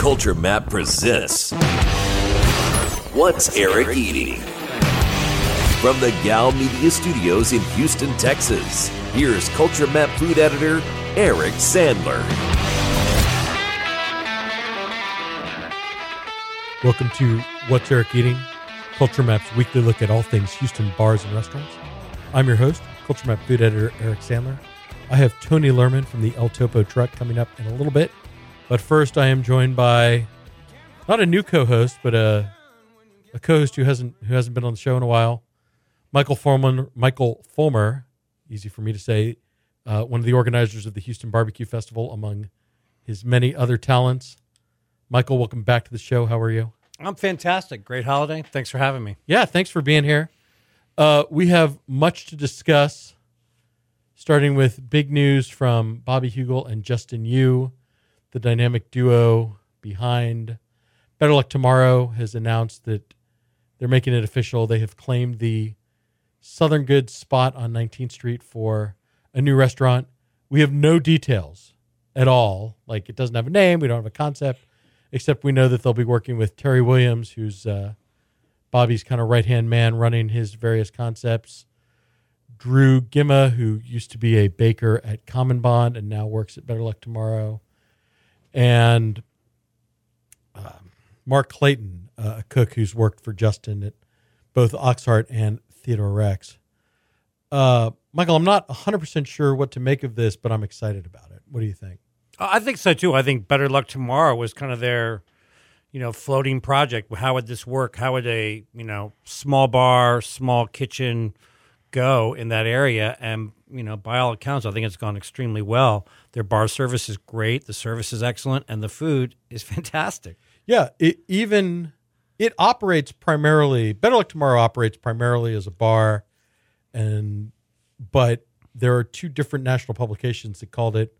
Culture Map presents What's Eric Eating? From the Gow Media Studios in Houston, Texas, here's Culture Map food editor Eric Sandler. Welcome to What's Eric Eating, Culture Map's weekly look at all things Houston bars and restaurants. I'm your host, Culture Map food editor Eric Sandler. I have Tony Luhrman from the El Topo truck coming up in a little bit. But first, I am joined by not a new co-host, but a a co-host who hasn't who hasn't been on the show in a while. Michael Fulmer, Michael Fulmer, easy for me to say, uh, one of the organizers of the Houston Barbecue Festival, among his many other talents. Michael, welcome back to the show. How are you? I'm fantastic. Great holiday. Thanks for having me. Yeah, thanks for being here. Uh, we have much to discuss, starting with big news from Bobby Heugel and Justin Yu, the dynamic duo behind Better Luck Tomorrow, has announced that they're making it official. They have claimed the Southern Goods spot on 19th Street for a new restaurant. We have no details at all. Like it doesn't have a name. We don't have a concept, except we know that they'll be working with Terry Williams, who's uh, Bobby's kind of right hand man running his various concepts. Drew Gimma, who used to be a baker at Common Bond and now works at Better Luck Tomorrow, and um, Mark Clayton, uh, a cook who's worked for Justin at both Oxheart and Theodore Rex. Uh, Michael, I'm not 100% sure what to make of this, but I'm excited about it. What do you think? I think so too. I think Better Luck Tomorrow was kind of their, you know, floating project. How would this work? How would a, you know, small bar, small kitchen go in that area? And, you know, by all accounts, I think it's gone extremely well. Their bar service is great, the service is excellent, and the food is fantastic. Yeah, it even it operates primarily. Better Luck Tomorrow operates primarily as a bar, and but there are two different national publications that called it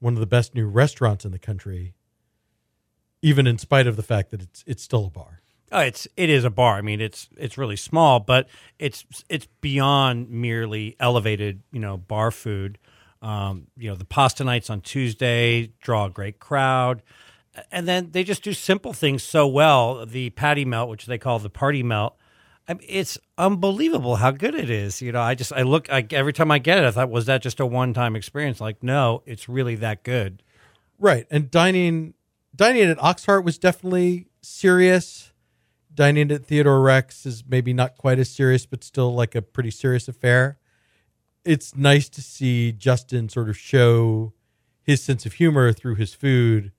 one of the best new restaurants in the country, even in spite of the fact that it's it's still a bar. Oh, it's it is a bar. I mean, it's it's really small, but it's it's beyond merely elevated, you know, bar food. Um, you know, the pasta nights on Tuesday draw a great crowd, and then they just do simple things so well. The patty melt, which they call the party melt, I mean, it's unbelievable how good it is. You know, I just I look I, every time I get it, I thought, was that just a one time experience? Like, no, it's really that good. Right, and dining dining at Oxheart was definitely serious. Dining at Theodore Rex is maybe not quite as serious, but still like a pretty serious affair. It's nice to see Justin sort of show his sense of humor through his food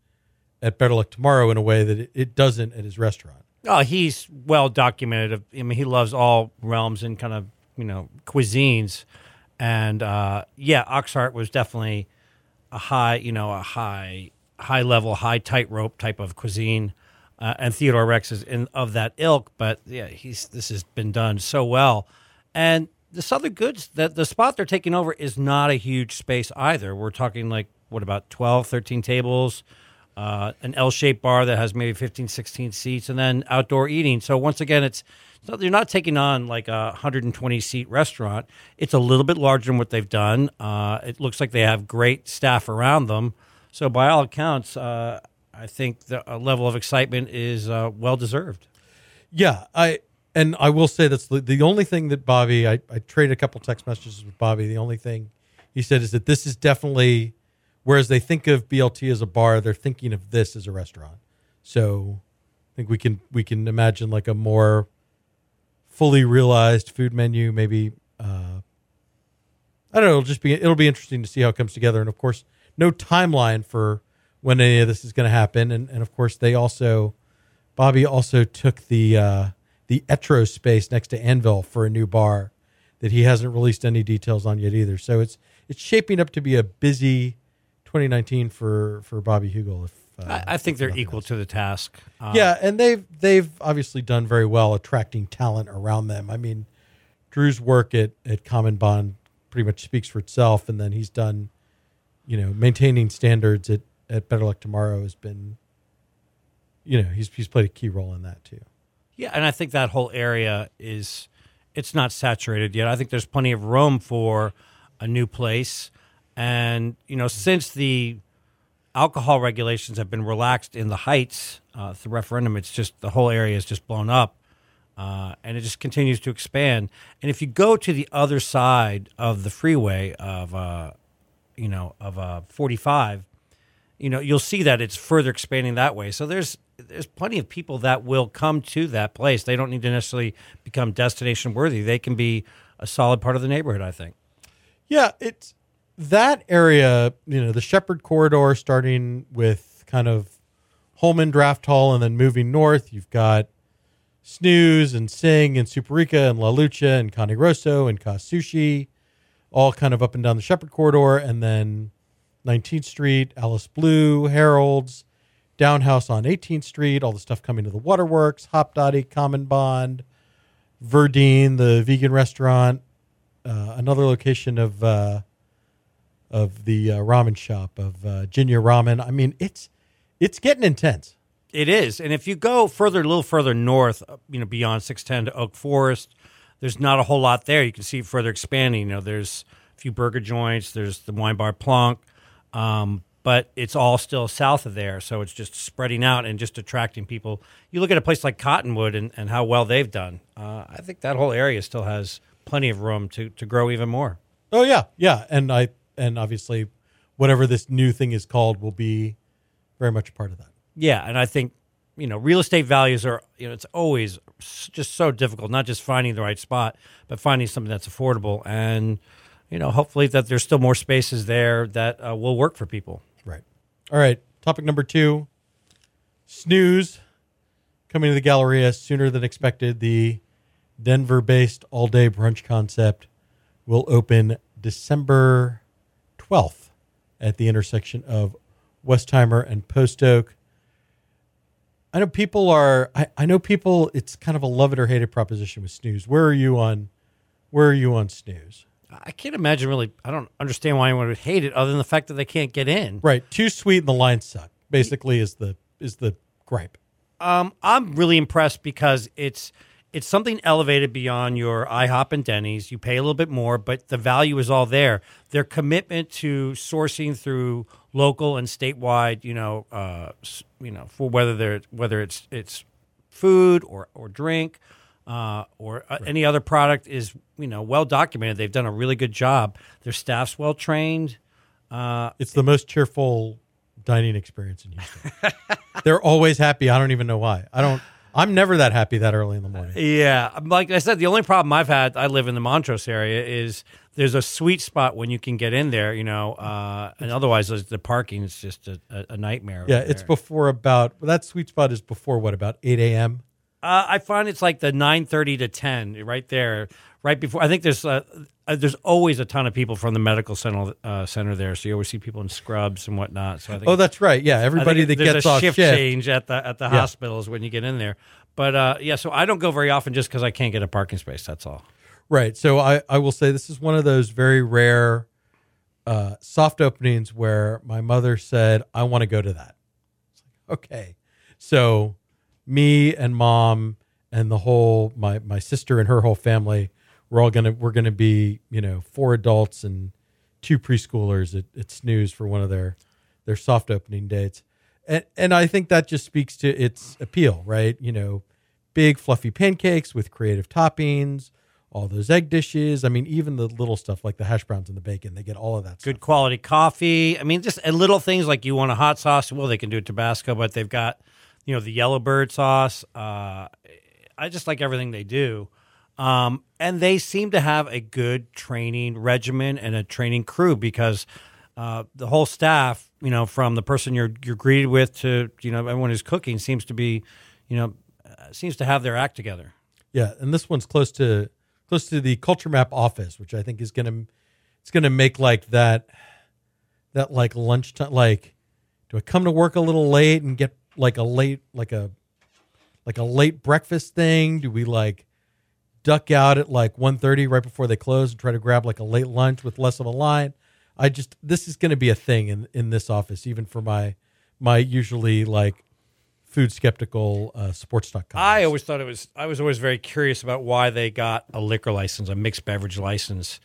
at Better Luck Tomorrow in a way that it, doesn't at his restaurant. Oh, he's well documented. I mean, he loves all realms and kind of you know cuisines, and uh, yeah, Oxheart was definitely a high, you know, a high, high level, high tightrope type of cuisine. Uh, and Theodore Rex is in, of that ilk, but yeah, he's this has been done so well, and the Southern Goods, that the spot they're taking over is not a huge space either. We're talking like what about 12, 13 tables, uh, an L-shaped bar that has maybe 15, 16 seats, and then outdoor eating. So once again, it's so you're not taking on like a 120 seat restaurant. It's a little bit larger than what they've done. Uh, it looks like they have great staff around them. So by all accounts, uh, I think the level of excitement is uh, well deserved. Yeah, I and I will say that's the, only thing that Bobby. I, I traded a couple text messages with Bobby. The only thing he said is that this is definitely, whereas they think of BLT as a bar, they're thinking of this as a restaurant. So I think we can we can imagine like a more fully realized food menu. Maybe uh, I don't know. It'll just be it'll be interesting to see how it comes together. And of course, no timeline for when any of this is going to happen. And and of course, they also Bobby also took the uh, the Etro space next to Anvil for a new bar that he hasn't released any details on yet either. So it's it's shaping up to be a busy 2019 for for Bobby Heugel. If uh, I, I think they're equal else. to the task. Uh, yeah, and they've they've obviously done very well attracting talent around them. I mean, Drew's work at at Common Bond pretty much speaks for itself, and then he's done, you know, maintaining standards at at Better Luck Tomorrow has been, you know, he's he's played a key role in that too. Yeah, and I think that whole area is it's not saturated yet. I think there's plenty of room for a new place. And, you know, since the alcohol regulations have been relaxed in the Heights, uh, the referendum, it's just the whole area is just blown up. Uh, and it just continues to expand. And if you go to the other side of the freeway of, uh, you know, of uh, 45, you know, you'll see that it's further expanding that way. So there's there's plenty of people that will come to that place. They don't need to necessarily become destination worthy. They can be a solid part of the neighborhood. I think. Yeah, it's that area. You know, the Shepherd corridor, starting with kind of Holman Draft Hall, and then moving north. You've got Snooze and Sing and Superica and La Lucha and Cane Rosso and Ka Sushi, all kind of up and down the Shepherd corridor, and then 19th Street, Alice Blue, Harold's, Downhouse on 18th Street, all the stuff coming to the Waterworks, Hop Dotty, Common Bond, Verdine, the vegan restaurant, uh, another location of uh, of the uh, ramen shop of uh, Jinya Ramen. I mean, it's it's getting intense. It is, and if you go further, a little further north, uh, you know, beyond 610 to Oak Forest, there's not a whole lot there. You can see further expanding. You know, there's a few burger joints. There's the wine bar Plonk. Um, but it's all still south of there, so it's just spreading out and just attracting people. You look at a place like Cottonwood and, and how well they've done. Uh, I think that whole area still has plenty of room to, to grow even more. Oh yeah, yeah, and I and obviously, whatever this new thing is called will be very much a part of that. Yeah, and I think you know real estate values are you know it's always just so difficult, not just finding the right spot, but finding something that's affordable and you know hopefully that there's still more spaces there that uh, will work for people. Right. All right. Topic number two snooze coming to the Galleria sooner than expected. The Denver based all day brunch concept will open December 12th at the intersection of Westheimer and Post Oak. I know people are, I, I know people, it's kind of a love it or hate it proposition with snooze. Where are you on, where are you on snooze? I can't imagine really. I don't understand why anyone would hate it, other than the fact that they can't get in. Right. Too sweet and the lines suck. Basically, is the is the gripe. Um, I'm really impressed because it's it's something elevated beyond your IHOP and Denny's. You pay a little bit more, but the value is all there. Their commitment to sourcing through local and statewide, you know, uh, you know, for whether they're whether it's it's food or or drink uh, or uh, right. any other product is you know well documented. They've done a really good job. Their staff's well trained. Uh, it's the most cheerful dining experience in Houston. They're always happy. I don't even know why. I don't. I'm never that happy that early in the morning. Yeah, like I said, the only problem I've had, I live in the Montrose area, is there's a sweet spot when you can get in there, you know, uh, and otherwise the parking is just a, a nightmare. Yeah, it's before about that sweet spot is before what about 8 a.m. Uh, I find it's like the nine thirty to ten, right there, right before. I think there's uh, uh, there's always a ton of people from the medical center uh, center there, so you always see people in scrubs and whatnot. So I think oh, that's right. Yeah, everybody that gets off shift, shift change at the at the yeah. hospitals when you get in there. But uh, yeah, so I don't go very often just because I can't get a parking space. That's all. Right. So I I will say this is one of those very rare uh, soft openings where my mother said I want to go to that. Okay, so me and mom and the whole my my sister and her whole family we're all gonna we're gonna be you know four adults and two preschoolers. At, at snooze for one of their their soft opening dates. And and i think that just speaks to its appeal right? You know big fluffy pancakes with creative toppings all those egg dishes. I mean even the little stuff like the hash browns and the bacon they get all of that good quality coffee. I mean just and little things like you want a hot sauce. Well they can do tabasco but they've got you know the yellowbird sauce. Uh, I just like everything they do, um, and they seem to have a good training regimen and a training crew because uh, the whole staff, you know, from the person you're you're greeted with to you know everyone who's cooking seems to be, you know, uh, seems to have their act together. Yeah, and this one's close to close to the Culture Map office, which I think is gonna it's gonna make like that that like lunchtime like do I come to work a little late and get like a late like a like a late breakfast thing? Do we like duck out at like 1.30 right before they close and try to grab like a late lunch with less of a line? I just this is going to be a thing in in this office, even for my my usually like food skeptical uh, sports.com. I always thought it was. I was always very curious about why they got a liquor license, a mixed beverage license.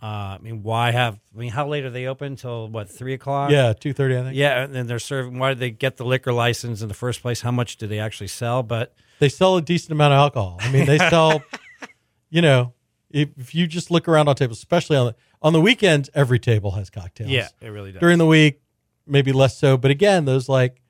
Uh, I mean, why have? I mean, how late are they open? Till what? Three o'clock? Yeah, two thirty, I think. Yeah, and then they're serving. Why did they get the liquor license in the first place? How much do they actually sell? But They sell a decent amount of alcohol. I mean, they sell, you know, if, if you just look around on tables, especially on the on the weekends, every table has cocktails. yeah, it really does. During the week, maybe less so. But again, those like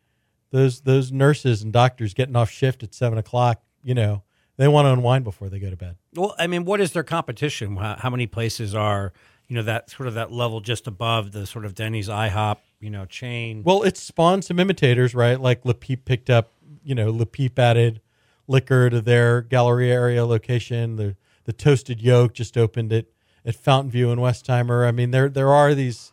those those nurses and doctors getting off shift at seven o'clock, you know, they want to unwind before they go to bed. Well, I mean, what is their competition? How, how many places are you know that sort of that level just above the sort of Denny's, IHOP, you know, chain? Well, it spawned some imitators, right? Like Le Peep picked up, you know, Le Peep added liquor to their Galleria area location. The the Toasted Yolk just opened it at Fountain View in Westheimer. I mean, there there are these,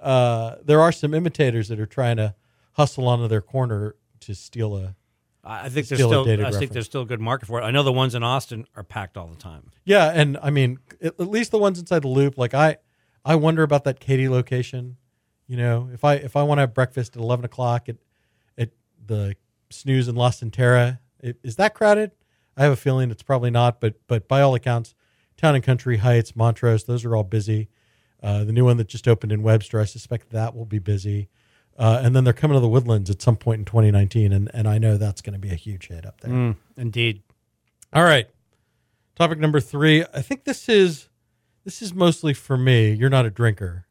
uh, there are some imitators that are trying to hustle onto their corner to steal a. I think there's Still still, I dated think there's still a good market for it. I know the ones in Austin are packed all the time. Yeah, and I mean, at, least the ones inside the loop. Like I, I wonder about that Katy location. You know, if I if I want to have breakfast at eleven o'clock at at the snooze in LaCenterra, i- is that crowded? I have a feeling it's probably not, but but by all accounts, Town and Country Heights, Montrose, those are all busy. Uh, the new one that just opened in Webster, I suspect that will be busy. Uh, and then they're coming to the Woodlands at some point in 2019, and, and I know that's going to be a huge hit up there. Mm, indeed. All right. Topic number three. I think this is this is mostly for me. You're not a drinker,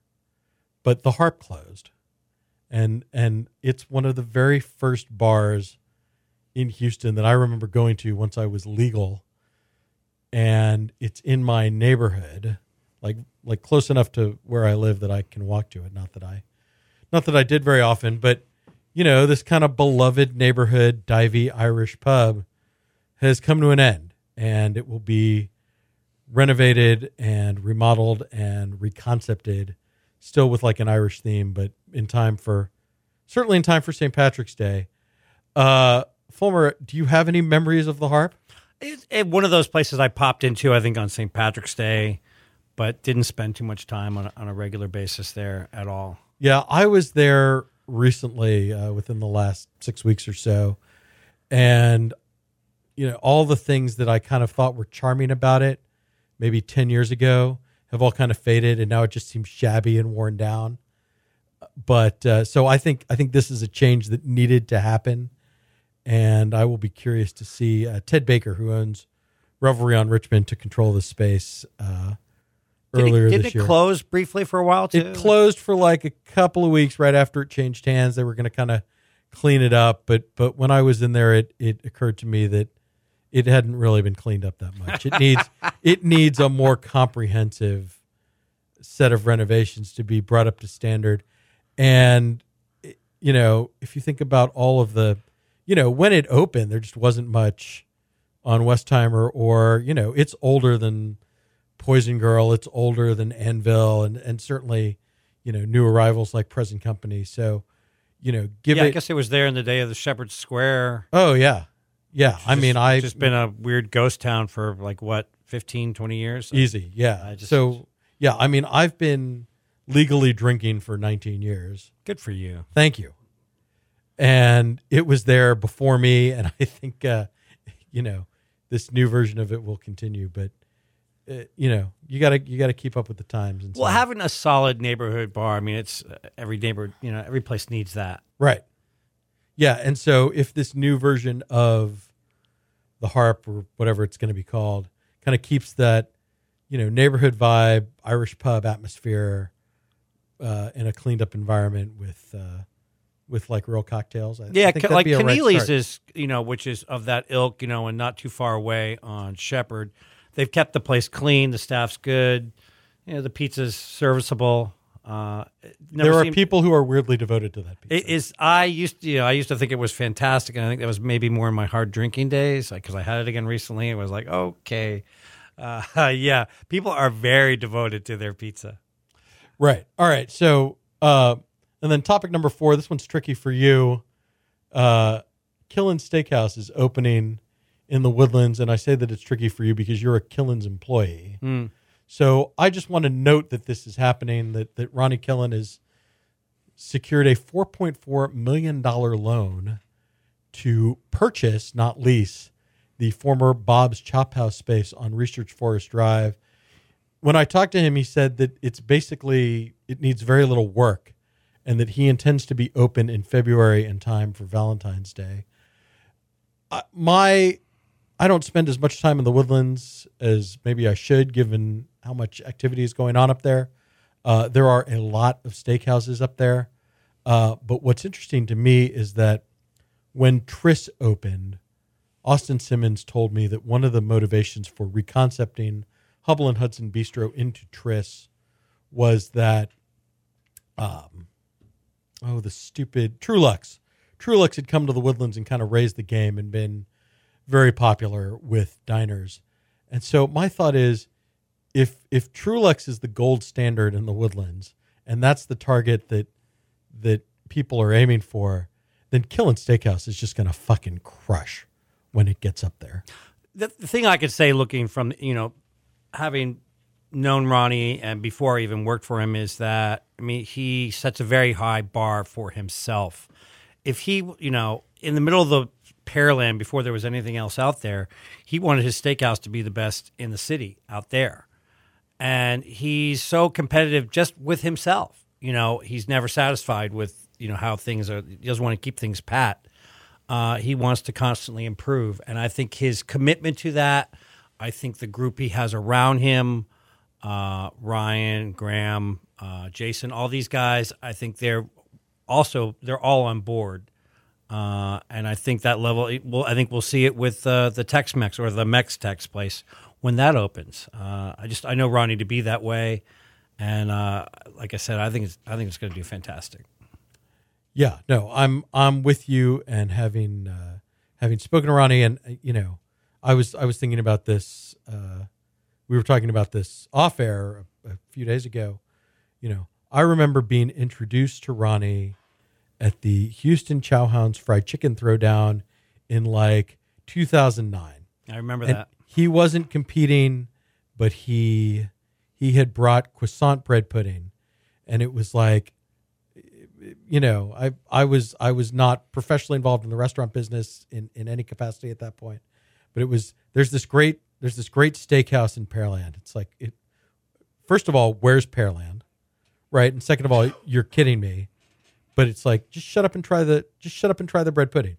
but the harp closed. And and it's one of the very first bars in Houston that I remember going to once I was legal. And it's in my neighborhood, like like close enough to where I live that I can walk to it. Not that I not that I did very often, but you know, this kind of beloved neighborhood divey Irish pub has come to an end and it will be renovated and remodeled and reconcepted still with like an Irish theme but in time for certainly in time for St. Patrick's Day. Uh Fulmer, do you have any memories of the harp? It's it, one of those places I popped into, I think, on St. Patrick's Day, but didn't spend too much time on, on a regular basis there at all. Yeah, I was there recently uh, within the last 6 weeks or so. And you know all the things that I kind of thought were charming about it maybe 10 years ago have all kind of faded and now it just seems shabby and worn down. But uh, so I think I think this is a change that needed to happen. And I will be curious to see uh, Ted Baker who owns Revelry on Richmond to control the space uh, Did earlier it, did this it year close briefly for a while too? it closed for like a couple of weeks right after it changed hands. They were going to kind of clean it up, but but when I was in there, it it occurred to me that it hadn't really been cleaned up that much. It needs it needs a more comprehensive set of renovations to be brought up to standard. And you know, if you think about all of the, you know, when it opened, there just wasn't much on Westheimer, or you know, it's older than Poison Girl. It's older than Anvil, and and certainly, you know, new arrivals like Present Company. So, you know, give yeah, it. I guess it was there in the day of the Shepherd Square. oh yeah, yeah. I Just- mean, I It's just been a weird ghost town for like what 15, 20 years. easy. Yeah. Just- so yeah, I mean, I've been legally drinking for 19 years. Good for you. Thank you. And it was there before me, and I think, uh, you know, this new version of it will continue. But uh, you know, you gotta you gotta keep up with the times. And Well, so- having a solid neighborhood bar, I mean, it's uh, every neighbor, you know, every place needs that. Right. Yeah, and so if this new version of the harp or whatever it's going to be called kind of keeps that, you know, neighborhood vibe, Irish pub atmosphere, uh, in a cleaned up environment with uh, with like real cocktails. I, I Yeah, think ca- like a right is, you know, which is of that ilk, you know, and not too far away on Shepherd. They've kept the place clean. The staff's good. You know, the pizza's serviceable. Uh, There are seemed- people who are weirdly devoted to that pizza. It is. I used to. You know, I used to think it was fantastic, and I think that was maybe more in my hard drinking days because I had it again recently. It was like, okay, uh, yeah, people are very devoted to their pizza. Right. All right. So, uh, and then topic number four. This one's tricky for you. Uh, Killen Steakhouse is opening in the Woodlands, and I say that it's tricky for you because you're a Killen's employee. So I just want to note that this is happening. That that Ronnie Killen has secured a 4.4 million dollar loan to purchase, not lease, the former Bob's Chop House space on Research Forest Drive when I talked to him, he said that it's basically it needs very little work, and that he intends to be open in February in time for Valentine's Day. Uh, my, I don't spend as much time in the woodlands as maybe I should, given how much activity is going on up there. Uh, there are a lot of steakhouses up there, uh, but what's interesting to me is that when Tris opened, Austin Simmons told me that one of the motivations for reconcepting Hubbell and Hudson Bistro into Tris was that, um, oh, the stupid Truluck's. Truluck's had come to the Woodlands and kind of raised the game and been very popular with diners. And so my thought is, if if Truluck's is the gold standard in the Woodlands, and that's the target that that people are aiming for, then Killen Steakhouse is just going to fucking crush when it gets up there. The, the thing I could say, looking from you know, having known Ronnie and before I even worked for him, is that I mean he sets a very high bar for himself. If he, you know, in the middle of the Pearland before there was anything else out there, he wanted his steakhouse to be the best in the city out there. And he's so competitive just with himself. You know, he's never satisfied with, you know, how things are. He doesn't want to keep things pat. Uh, he wants to constantly improve. And I think his commitment to that, I think the group he has around him, uh, Ryan, Graham, uh, Jason, all these guys, I think they're also, they're all on board. Uh, and I think that level, it will, I think we'll see it with uh, the Tex Mex or the Mex Tex place when that opens. Uh, I just, I know Ronnie to be that way. And uh, like I said, I think it's, I think it's going to do fantastic. Yeah, no, I'm I'm with you. And having uh, having spoken to Ronnie, and you know, I was I was thinking about this. We were talking about this off air a, a few days ago. You know, I remember being introduced to Ronnie at the Houston Chowhounds Fried Chicken Throwdown in like 2009. I remember And that. he wasn't competing, but he he had brought croissant bread pudding, and it was like, you know, I I was I was not professionally involved in the restaurant business in in any capacity at that point, but it was there's this great there's this great steakhouse in Pearland. It's like it. First of all, where's Pearland, right? And second of all, you're kidding me, but it's like just shut up and try the just shut up and try the bread pudding,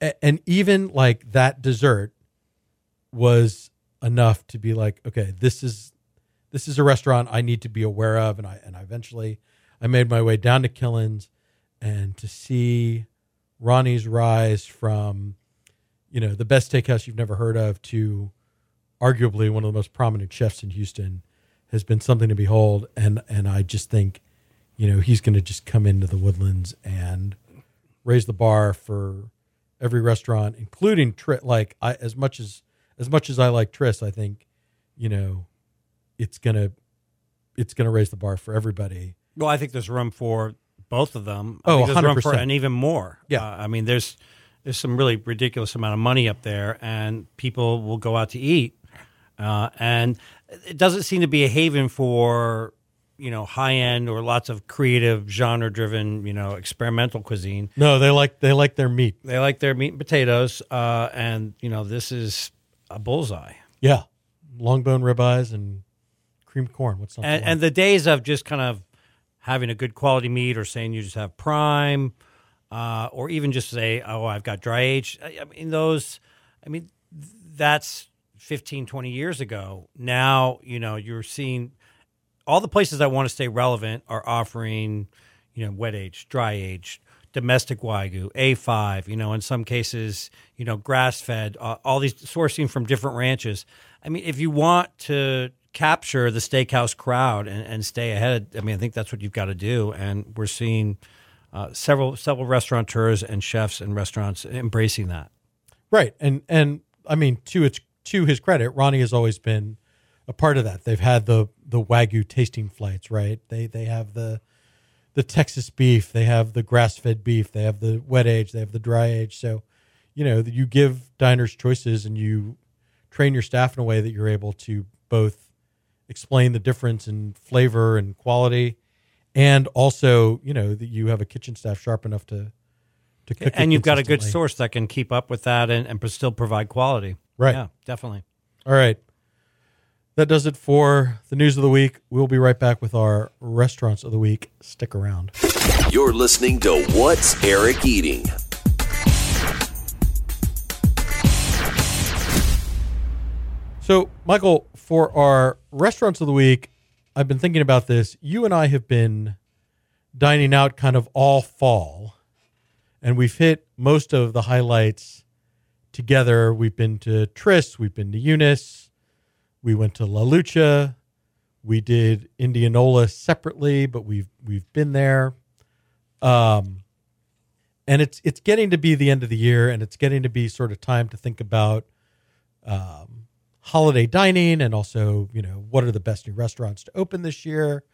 A- and even like that dessert was enough to be like, okay, this is this is a restaurant I need to be aware of, and I and I eventually I made my way down to Killen's, and to see Ronnie's rise from, you know, the best steakhouse you've never heard of to arguably one of the most prominent chefs in Houston has been something to behold, and and I just think, you know, he's going to just come into the Woodlands and raise the bar for every restaurant, including Tris. Like I, as much as as much as I like Tris, I think, you know, it's gonna it's gonna raise the bar for everybody. Well, I think there's room for both of them. I Oh, there's room for 100%. and even more. Yeah. Uh, I mean, there's there's some really ridiculous amount of money up there, and people will go out to eat, uh, and it doesn't seem to be a haven for you know high end or lots of creative genre driven you know experimental cuisine. No, they like they like their meat. They like their meat and potatoes, uh, and you know this is a bullseye. Yeah, long bone ribeyes and creamed corn. What's not? and, like? and the days of just kind of having a good quality meat or saying you just have prime uh, or even just say oh i've got dry aged I, I mean those i mean that's 15 20 years ago now you know you're seeing all the places that want to stay relevant are offering you know wet aged dry aged domestic wagyu a5 you know in some cases you know grass fed uh, all these sourcing from different ranches. I mean if you want to capture the steakhouse crowd and, and stay ahead i mean i think that's what you've got to do. And we're seeing uh, several several restaurateurs and chefs and restaurants embracing that. Right, and and I mean to its to his credit, Ronnie has always been a part of that. They've had the the wagyu tasting flights, right? They they have the the Texas beef, they have the grass fed beef, they have the wet age, they have the dry age. So, you know, you give diners choices and you train your staff in a way that you're able to both explain the difference in flavor and quality, and also, you know, that you have a kitchen staff sharp enough to to cook. it and you've got a good source that can keep up with that and, and still provide quality Right. yeah definitely All right. That does it for the news of the week. We'll be right back with our restaurants of the week. Stick around. You're listening to What's Eric Eating? So, Michael, for our restaurants of the week, I've been thinking about this. You and I have been dining out kind of all fall, and we've hit most of the highlights together. We've been to Tris, we've been to Eunice, we went to La Lucha, we did Indianola separately, but we've we've been there. Um, and it's it's getting to be the end of the year, and it's getting to be sort of time to think about um, holiday dining, and also you know what are the best new restaurants to open this year.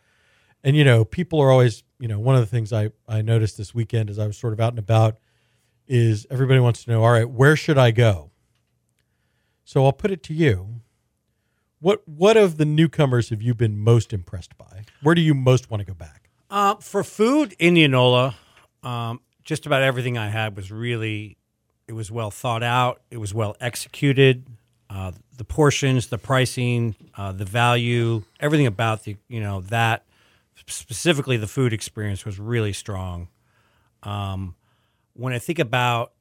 And you know, people are always you know one of the things I I noticed this weekend as I was sort of out and about is everybody wants to know, all right, where should I go? So I'll put it to you. What what of the newcomers have you been most impressed by? Where do you most want to go back? Uh, for food, Indianola, um, just about everything I had was really, it was well thought out. It was well executed. Uh, the portions, the pricing, uh, the value, everything about the, you know, that specifically the food experience was really strong. Um, when I think about,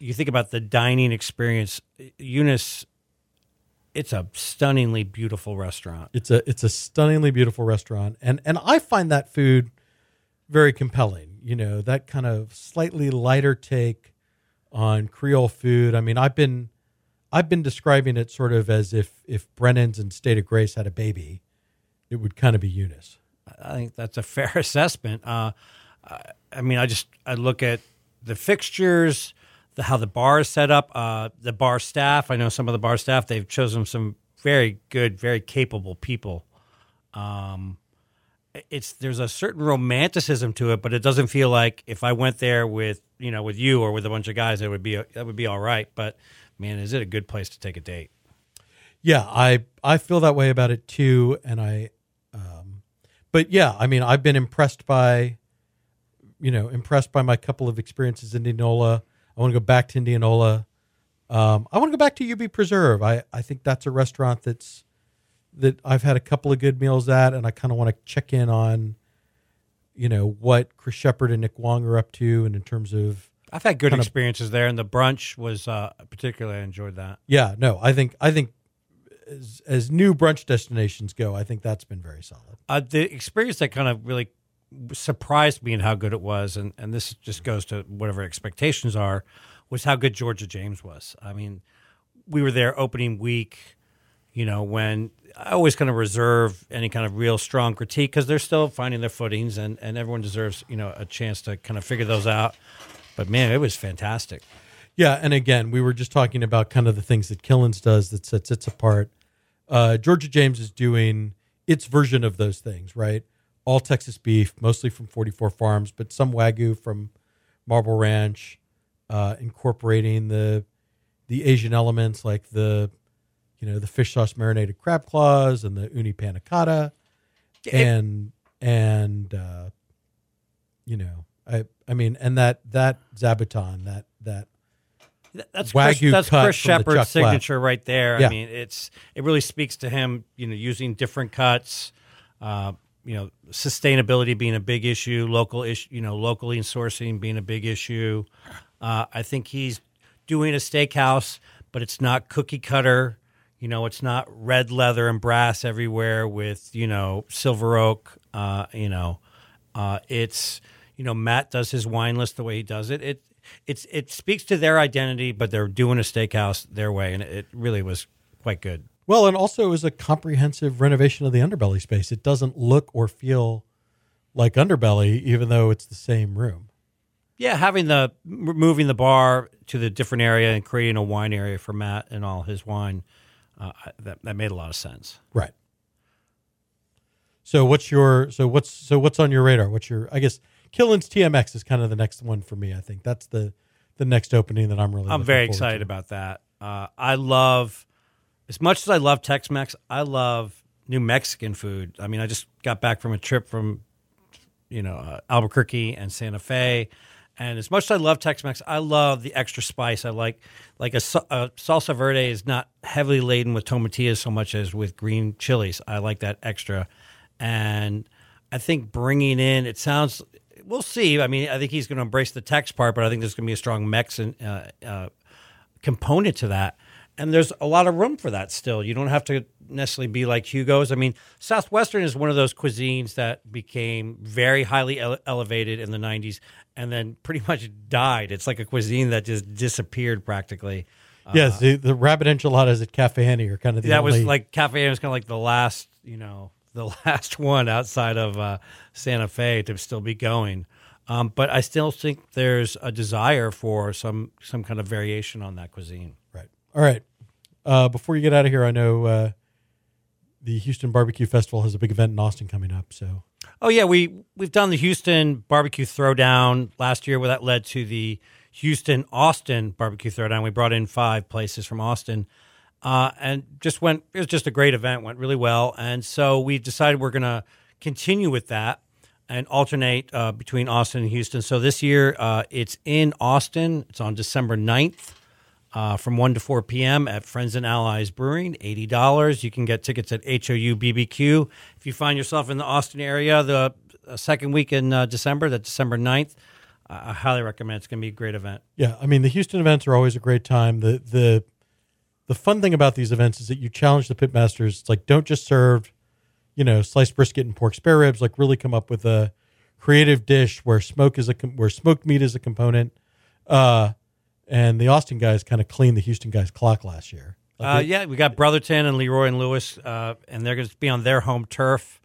you think about the dining experience, Eunice, it's a stunningly beautiful restaurant. It's a it's a stunningly beautiful restaurant, and and I find that food very compelling. You know that kind of slightly lighter take on Creole food. I mean, I've been I've been describing it sort of as if if Brennan's and State of Grace had a baby, it would kind of be Eunice. I think that's a fair assessment. Uh, I mean, I just I look at the fixtures, the how the bar is set up, uh, the bar staff. I know some of the bar staff. They've chosen some very good, very capable people. Um, it's there's a certain romanticism to it, but it doesn't feel like if I went there with you know with you or with a bunch of guys, it would be that would be all right. But man, is it a good place to take a date? Yeah, I I feel that way about it too, and I, um, but yeah, I mean, I've been impressed by, you know, impressed by my couple of experiences in Indianola. I want to go back to Indianola. Um, I want to go back to UB Preserve. I I think that's a restaurant that's that I've had a couple of good meals at, and I kind of want to check in on, you know, what Chris Shepard and Nick Wong are up to, and in terms of I've had good Kind of- experiences there, and the brunch was uh, particularly I enjoyed that. yeah, no, I think I think as, as new brunch destinations go, I think that's been very solid. Uh, the experience that kind of really surprised me in how good it was, and, and this just goes to whatever expectations are, was how good Georgia James was. I mean, we were there opening week, you know, when I always kind of reserve any kind of real strong critique because they're still finding their footings, and, and everyone deserves, you know, a chance to kind of figure those out. But man, it was fantastic. Yeah, and again, we were just talking about kind of the things that Killen's does that sets its apart. Uh, Georgia James is doing its version of those things, right? All Texas beef, mostly from 44 Farms, but some Wagyu from Marble Ranch, uh, incorporating the the Asian elements like the you know the fish sauce marinated crab claws and the uni panna cotta, and and uh, you know I I mean and that that zabuton that that That's Wagyu Chris, that's Chris Shepard's signature right there. Yeah. I mean, it's it really speaks to him. You know, using different cuts. Uh, you know, sustainability being a big issue, local issue. You know, locally sourcing being a big issue. Uh, I think he's doing a steakhouse, but it's not cookie cutter. You know, it's not red leather and brass everywhere with you know silver oak. Uh, you know, uh, it's you know Matt does his wine list the way he does it. It it's it speaks to their identity, but they're doing a steakhouse their way, and it really was quite good. Well, and also it was a comprehensive renovation of the underbelly space. It doesn't look or feel like underbelly, even though it's the same room. Yeah, having the moving the bar to the different area and creating a wine area for Matt and all his wine, uh, that that made a lot of sense. Right. So what's your so what's so what's on your radar? What's your I guess Killen's TMX is kind of the next one for me. I think that's the the next opening that I'm really. I'm very excited to. about that. Uh, I love, as much as I love Tex-Mex, I love New Mexican food. I mean, I just got back from a trip from, you know, uh, Albuquerque and Santa Fe, And as much as I love Tex-Mex, I love the extra spice. I like like a, a salsa verde is not heavily laden with tomatillas so much as with green chilies. I like that extra, and I think bringing in it sounds. We'll see. I mean, I think he's going to embrace the Tex part, but I think there's going to be a strong Mexican uh, uh, component to that. And there's a lot of room for that still. You don't have to necessarily be like Hugo's. I mean, Southwestern is one of those cuisines that became very highly ele- elevated in the 90s and then pretty much died. It's like a cuisine that just disappeared practically. yes, the, the rabbit enchiladas at Cafe Annie are kind of the that was like Cafe Annie was kind of like the last, you know, the last one outside of uh, Santa Fe to still be going. Um, but I still think there's a desire for some some kind of variation on that cuisine. All right. Uh, before you get out of here, I know uh, the Houston Barbecue Festival has a big event in Austin coming up. So Oh yeah, we we've done the Houston barbecue throwdown last year, where that led to the Houston Austin barbecue throwdown. We brought in five places from Austin, uh, and just went. It was just a great event, went really well, and so we decided we're going to continue with that and alternate uh, between Austin and Houston. So this year uh, it's in Austin. It's on December 9th. Uh, from 1 to 4 p.m. at Friends and Allies Brewing, $80. You can get tickets at HOU BBQ. If you find yourself in the Austin area the uh, second week in uh, December, that December 9th, I highly recommend. It's going to be a great event. yeah, I mean the Houston events are always a great time. The the the fun thing about these events is that you challenge the pitmasters. It's like don't just serve, you know, sliced brisket and pork spare ribs. Like really come up with a creative dish where smoke is a where smoked meat is a component. Uh, and the Austin guys kind of cleaned the Houston guys' clock last year. Like Uh, it- yeah, we got Brotherton and Leroy and Lewis, uh, and they're going to be on their home turf.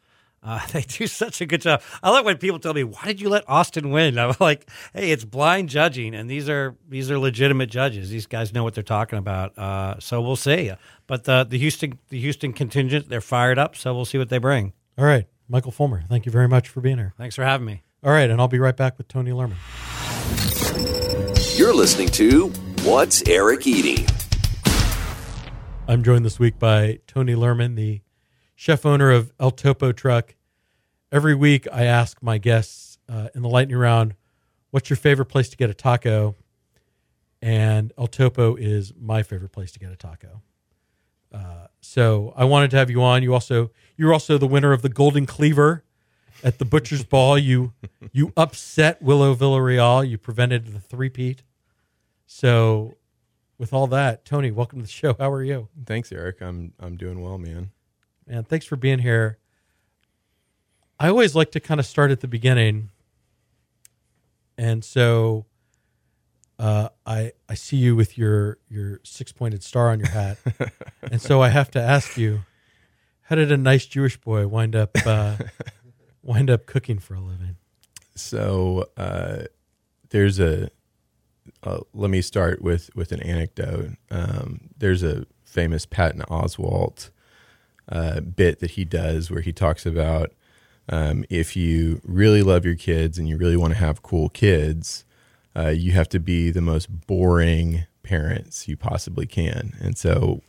Uh, they do such a good job. I like when people tell me, "Why did you let Austin win?" I'm like, "Hey, it's blind judging, and these are these are legitimate judges. These guys know what they're talking about." Uh, so we'll see. But the the Houston the Houston contingent, they're fired up. So we'll see what they bring. All right, Michael Fulmer, thank you very much for being here. Thanks for having me. All right, and I'll be right back with Tony Luhrman. You're listening to What's Eric Eating? I'm joined this week by Tony Luhrman, the chef owner of El Topo Truck. Every week, I ask my guests uh, in the lightning round, "What's your favorite place to get a taco?" And El Topo is my favorite place to get a taco. Uh, so I wanted to have you on. You also you're also the winner of the Golden Cleaver at the Butcher's Ball. You you upset Willow Villarreal. You prevented the three-peat. So, with all that, Tony, welcome to the show. How are you? Thanks, Eric. I'm I'm doing well, man. Man, thanks for being here. I always like to kind of start at the beginning. And so uh, I I see you with your your six pointed star on your hat. and so I have to ask you, how did a nice Jewish boy wind up uh, wind up cooking for a living? So uh, there's a. Uh, let me start with with an anecdote. Um, there's a famous Patton Oswalt uh, bit that he does where he talks about um, if you really love your kids and you really want to have cool kids, uh, you have to be the most boring parents you possibly can. And so,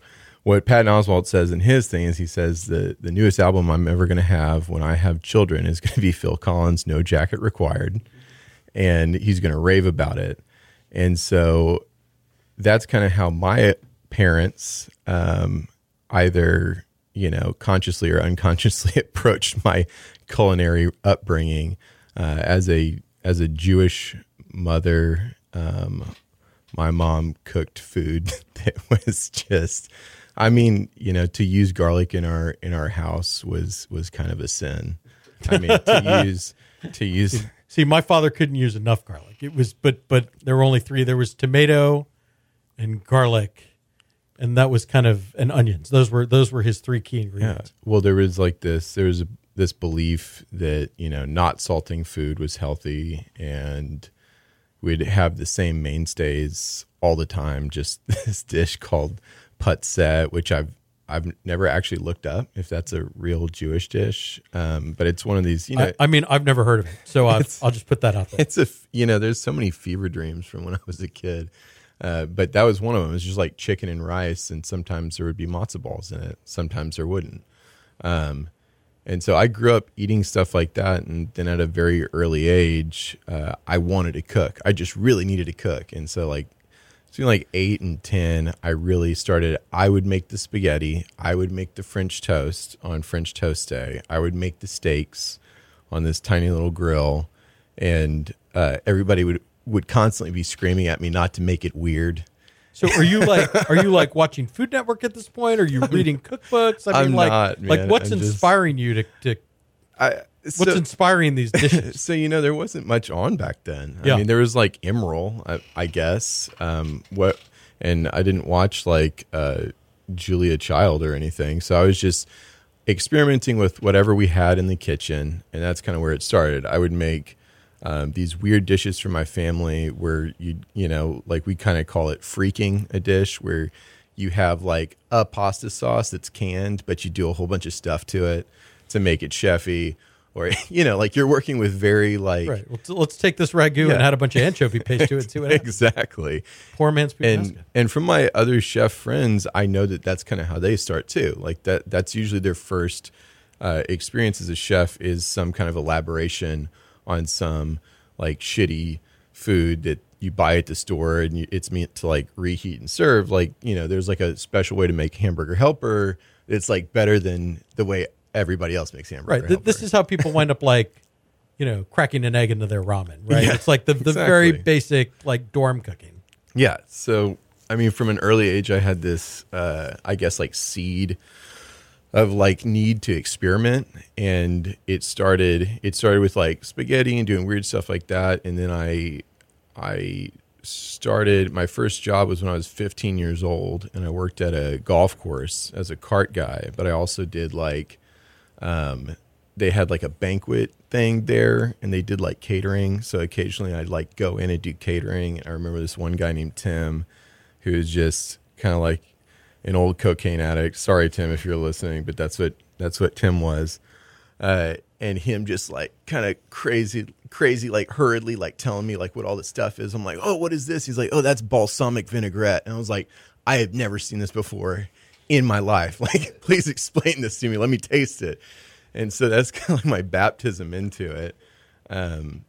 what Patton Oswalt says in his thing is he says the the newest album I'm ever going to have when I have children is going to be Phil Collins, No Jacket Required, and he's going to rave about it. And so, that's kind of how my parents um, either you know consciously or unconsciously approached my culinary upbringing uh, as a as a Jewish mother. Um, my mom cooked food that was just I mean, you know, to use garlic in our in our house was was kind of a sin. I mean, to use to use See, my father couldn't use enough garlic. It was, but but there were only three. There was tomato, and garlic, and that was kind of and onions. Those were those were his three key Yeah. ingredients. Well, there was like this. There was a, this belief that you know not salting food was healthy, and we'd have the same mainstays all the time. Just this dish called putset, which I've I've never actually looked up if that's a real Jewish dish, um, but it's one of these. You know, I, I mean, I've never heard of it, so I've, I'll just put that out there. it's a you know there's so many fever dreams from when I was a kid, uh, but that was one of them. It was just like chicken and rice, and sometimes there would be matzo balls in it. Sometimes there wouldn't. Um, And so I grew up eating stuff like that. And then at a very early age, uh, I wanted to cook. I just really needed to cook. And so, like, between like eight and 10, I really started. I would make the spaghetti, I would make the French toast on French toast day, I would make the steaks on this tiny little grill. And uh, everybody would, would constantly be screaming at me not to make it weird. So are you like are you like watching Food Network at this point? Are you reading cookbooks? I mean, I'm like not, like what's I'm just- inspiring you to, to I, what's so- inspiring these dishes? so you know there wasn't much on back then. Yeah. I mean there was like Emeril, I, I guess. Um, what and I didn't watch like uh, Julia Child or anything. So I was just experimenting with whatever we had in the kitchen, and that's kind of where it started. I would make um, these weird dishes for my family where you you know like we kind of call it freaking a dish where you have like a pasta sauce that's canned, but you do a whole bunch of stuff to it to make it chefy. Or you know, like you're working with very like right. T- let's take this ragu and add a bunch of anchovy paste to it and see what happens. exactly. Poor man's and and from my other chef friends, I know that that's kind of how they start too. Like that that's usually their first uh, experience as a chef is some kind of elaboration on some like shitty food that you buy at the store and you, it's meant to like reheat and serve. Like you know, there's like a special way to make hamburger helper. It's like better than the way everybody else makes hamburger. Right. Th- this is how people wind up like, you know, cracking an egg into their ramen. Right. Yeah, it's like the, the very basic like dorm cooking. Yeah. So, I mean, from an early age, I had this, uh, I guess, like seed of like need to experiment, and it started. It started with like spaghetti and doing weird stuff like that, and then I, I started. My first job was when I was 15 years old, and I worked at a golf course as a cart guy. But I also did like um, they had like a banquet thing there and they did like catering. So occasionally I'd like go in and do catering. And I remember this one guy named Tim who was just kind of like an old cocaine addict. Sorry, Tim, if you're listening, but that's what that's what Tim was. Uh, and him just like kind of crazy, crazy, like hurriedly, like telling me like what all this stuff is. I'm like, oh, what is this? He's like, oh, that's balsamic vinaigrette. And I was like, I have never seen this before in my life. Like, please explain this to me. Let me taste it. And so that's kind of like my baptism into it. Um,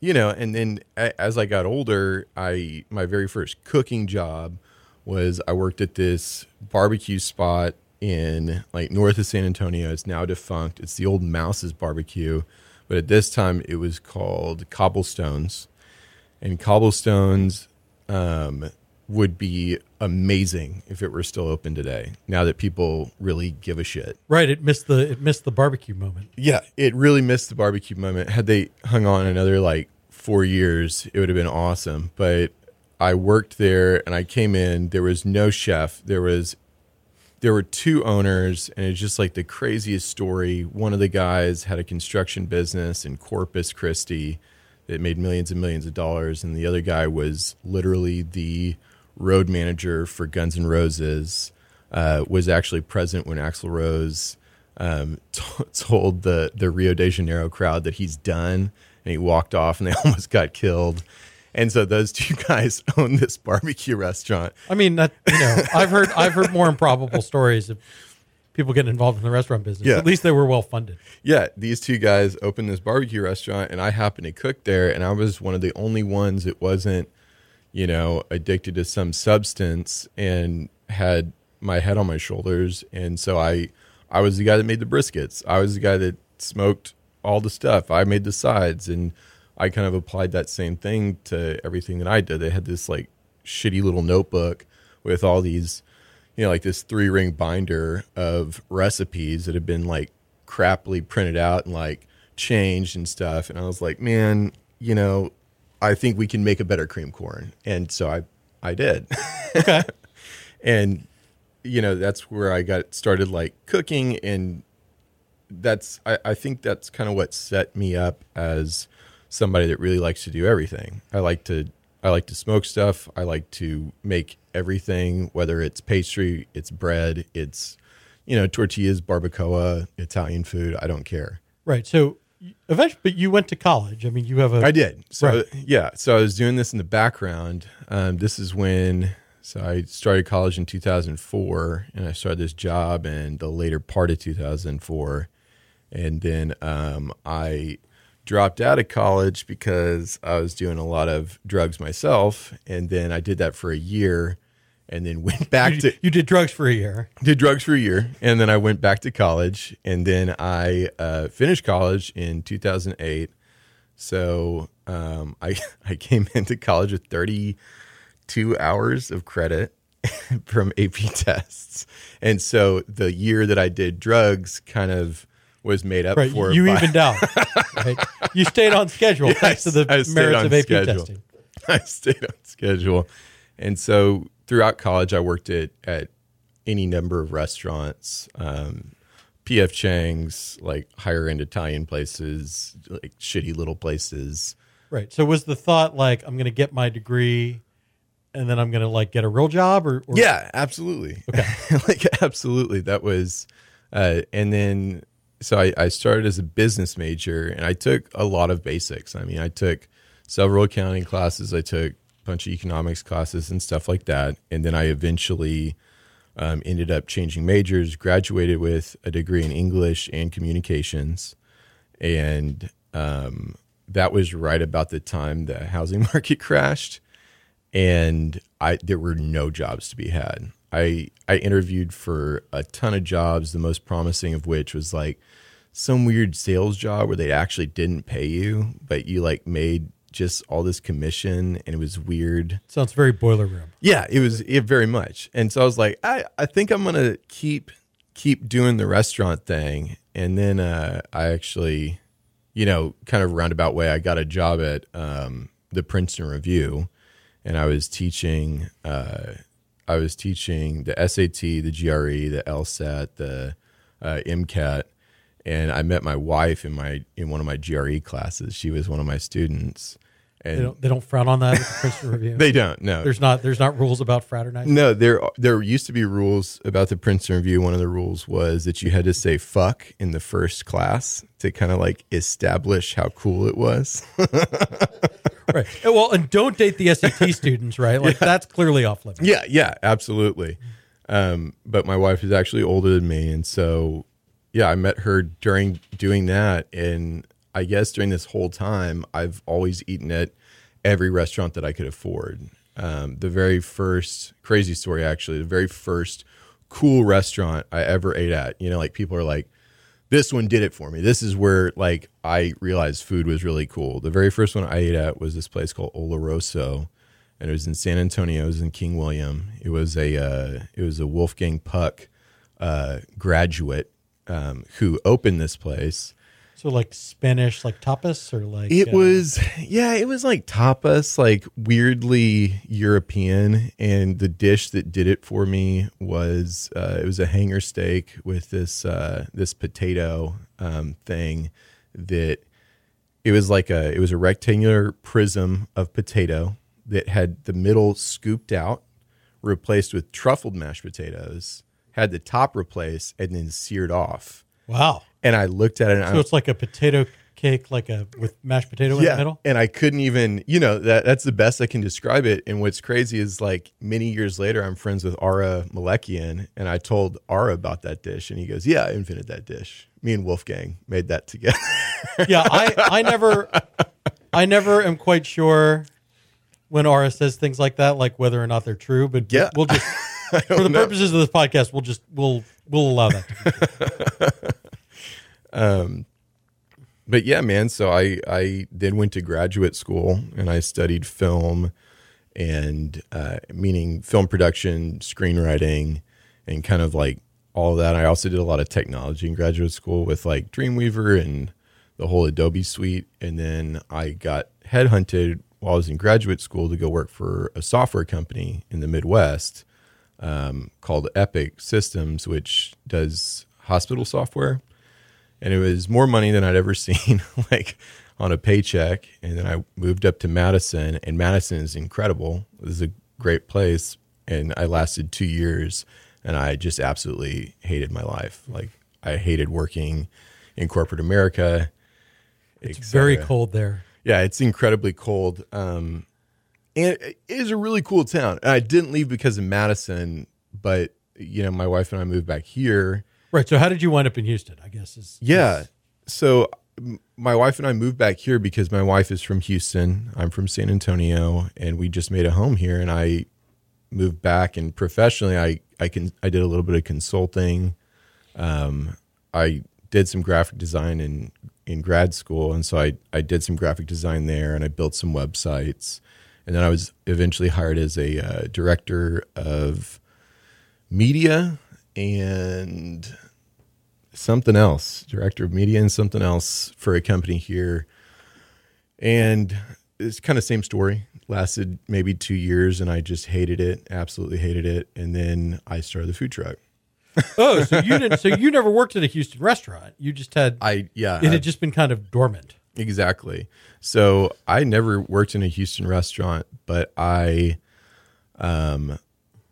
you know, and then as I got older, I my very first cooking job was I worked at this barbecue spot in like north of San Antonio. It's now defunct. It's the old Mouse's Barbecue, but at this time it was called Cobblestones, and Cobblestones um, would be amazing if it were still open today. Now that people really give a shit. Right. It missed the it missed the barbecue moment. Yeah, it really missed the barbecue moment. Had they hung on another like four years, it would have been awesome. But I worked there and I came in. There was no chef. There was there were two owners, and it's just like the craziest story. One of the guys had a construction business in Corpus Christi that made millions and millions of dollars, and the other guy was literally the road manager for Guns N' Roses. Uh, was actually present when Axl Rose um, t- told the the Rio de Janeiro crowd that he's done, and he walked off, and they almost got killed. And so those two guys own this barbecue restaurant. I mean, that you know, I've heard I've heard more improbable stories of people getting involved in the restaurant business. Yeah. At least they were well funded. yeah, these two guys opened this barbecue restaurant, and I happened to cook there, and I was one of the only ones that wasn't, you know, addicted to some substance and had my head on my shoulders, and so I, I was the guy that made the briskets. I was the guy that smoked all the stuff. I made the sides, and I kind of applied that same thing to everything that I did. They had this like shitty little notebook with all these you know, like this three ring binder of recipes that had been like crappily printed out and like changed and stuff. And I was like, man, you know, I think we can make a better cream corn. And so I, I did. Okay. and, you know, that's where I got started like cooking. And that's, I, I think that's kind of what set me up as somebody that really likes to do everything. I like to, I like to smoke stuff. I like to make everything, whether it's pastry, it's bread, it's, you know, tortillas, barbacoa, Italian food. I don't care. right. So eventually, but you went to college. I mean, you have a I did. So Right. yeah, so I was doing this in the background. Um, this is when so I started college in 2004, and I started this job in the later part of 2004, and then um, I dropped out of college because I was doing a lot of drugs myself, and then I did that for a year, and then went back You, to you did drugs for a year. did drugs for a year, and then I went back to college, and then I uh, finished college in 2008. So um, I I came into college with 32 hours of credit from AP tests, and so the year that I did drugs kind of was made up Right. for. You by- evened out. Right? You stayed on schedule thanks to the merits of AP schedule. testing. I stayed on schedule. And so throughout college, I worked at, at any number of restaurants, um, PF Chang's, like higher end Italian places, like shitty little places. Right. So was the thought like I'm going to get my degree and then I'm going to like get a real job or, or Yeah, absolutely. Okay. like, absolutely. That was, uh, and then, so I, I started as a business major and I took a lot of basics. I mean, I took several accounting classes, I took bunch of economics classes and stuff like that. And then I eventually um, ended up changing majors, graduated with a degree in English and communications. And um, that was right about the time the housing market crashed and I there were no jobs to be had. I I interviewed for a ton of jobs, the most promising of which was like some weird sales job where they actually didn't pay you, but you like made just all this commission and it was weird. sounds very boiler room. Yeah, it was it very much. And so I was like, I, I think I'm gonna keep keep doing the restaurant thing. And then uh, I actually, you know, kind of roundabout way, I got a job at um, the Princeton Review, and I was teaching. Uh, I was teaching the SAT, the GRE, the LSAT, the uh, MCAT, and I met my wife in my in one of my GRE classes. She was one of my students, and They don't they don't frown on that at the Princeton Review. they don't no there's not there's not rules about fraternizing. no, there there used to be rules about the Princeton Review. One of the rules was that you had to say "fuck" in the first class to kind of like establish how cool it was. Right. And Well, and don't date the SAT students, right? Like that's clearly off limits. yeah, yeah, absolutely. Um, but my wife is actually older than me, and so yeah, I met her during doing that, and I guess during this whole time, I've always eaten at every restaurant that I could afford. Um, the very first crazy story, actually, the very first cool restaurant I ever ate at. You know, like people are like, this one did it for me. This is where like I realized food was really cool. The very first one I ate at was this place called Oloroso, and it was in San Antonio. It was in King William. It was a uh, it was a Wolfgang Puck uh, graduate um, who opened this place. So like Spanish, like tapas, or like It uh, was, yeah, it was like tapas, like weirdly European. And the dish that did it for me was uh, it was a hanger steak with this uh, this potato um, thing that it was like a it was a rectangular prism of potato that had the middle scooped out, replaced with truffled mashed potatoes, had the top replaced, and then seared off. wow. And I looked at it and I So it's like a potato cake, like a with mashed potato in the middle. and I couldn't even, you know, that that's the best I can describe it. And what's crazy is like many years later, I'm friends with Ara Malekian, and I told Ara about that dish, and he goes, "Yeah, I invented that dish. Me and Wolfgang made that together." yeah, I, I never, I never am quite sure when Ara says things like that, like whether or not they're true. But Yeah. we'll just, for the purposes of this podcast, we'll just we'll we'll allow that. um, but yeah, man. So I I then went to graduate school and I studied film and uh, meaning film production, screenwriting, and kind of like all of that. I also did a lot of technology in graduate school with like Dreamweaver and the whole Adobe suite. And then I got headhunted while I was in graduate school to go work for a software company in the Midwest um, called Epic Systems, which does hospital software and it was more money than I'd ever seen, like on a paycheck. And then I moved up to Madison, and Madison is incredible. This is a great place, and I lasted two years, and I just absolutely hated my life. Like I hated working in corporate America. It's very cold there. Yeah, it's incredibly cold. Um, and it is a really cool town. And I didn't leave because of Madison, but you know, my wife and I moved back here. Right. So how did you wind up in Houston? I guess is Yeah. is- so my wife and I moved back here because my wife is from Houston. I'm from San Antonio, and we just made a home here. And I moved back, and professionally, I I can I did a little bit of consulting. Um, I did some graphic design in in grad school, and so I I did some graphic design there, and I built some websites, and then I was eventually hired as a uh, director of media and something else, director of media and something else for a company here. And it's kind of same story. Lasted maybe two years, and I just hated it, absolutely hated it. And then I started the food truck. Oh, so you didn't? So you never worked at a Houston restaurant? You just had I yeah, it had just been kind of dormant. Exactly. So I never worked in a Houston restaurant, but I, um,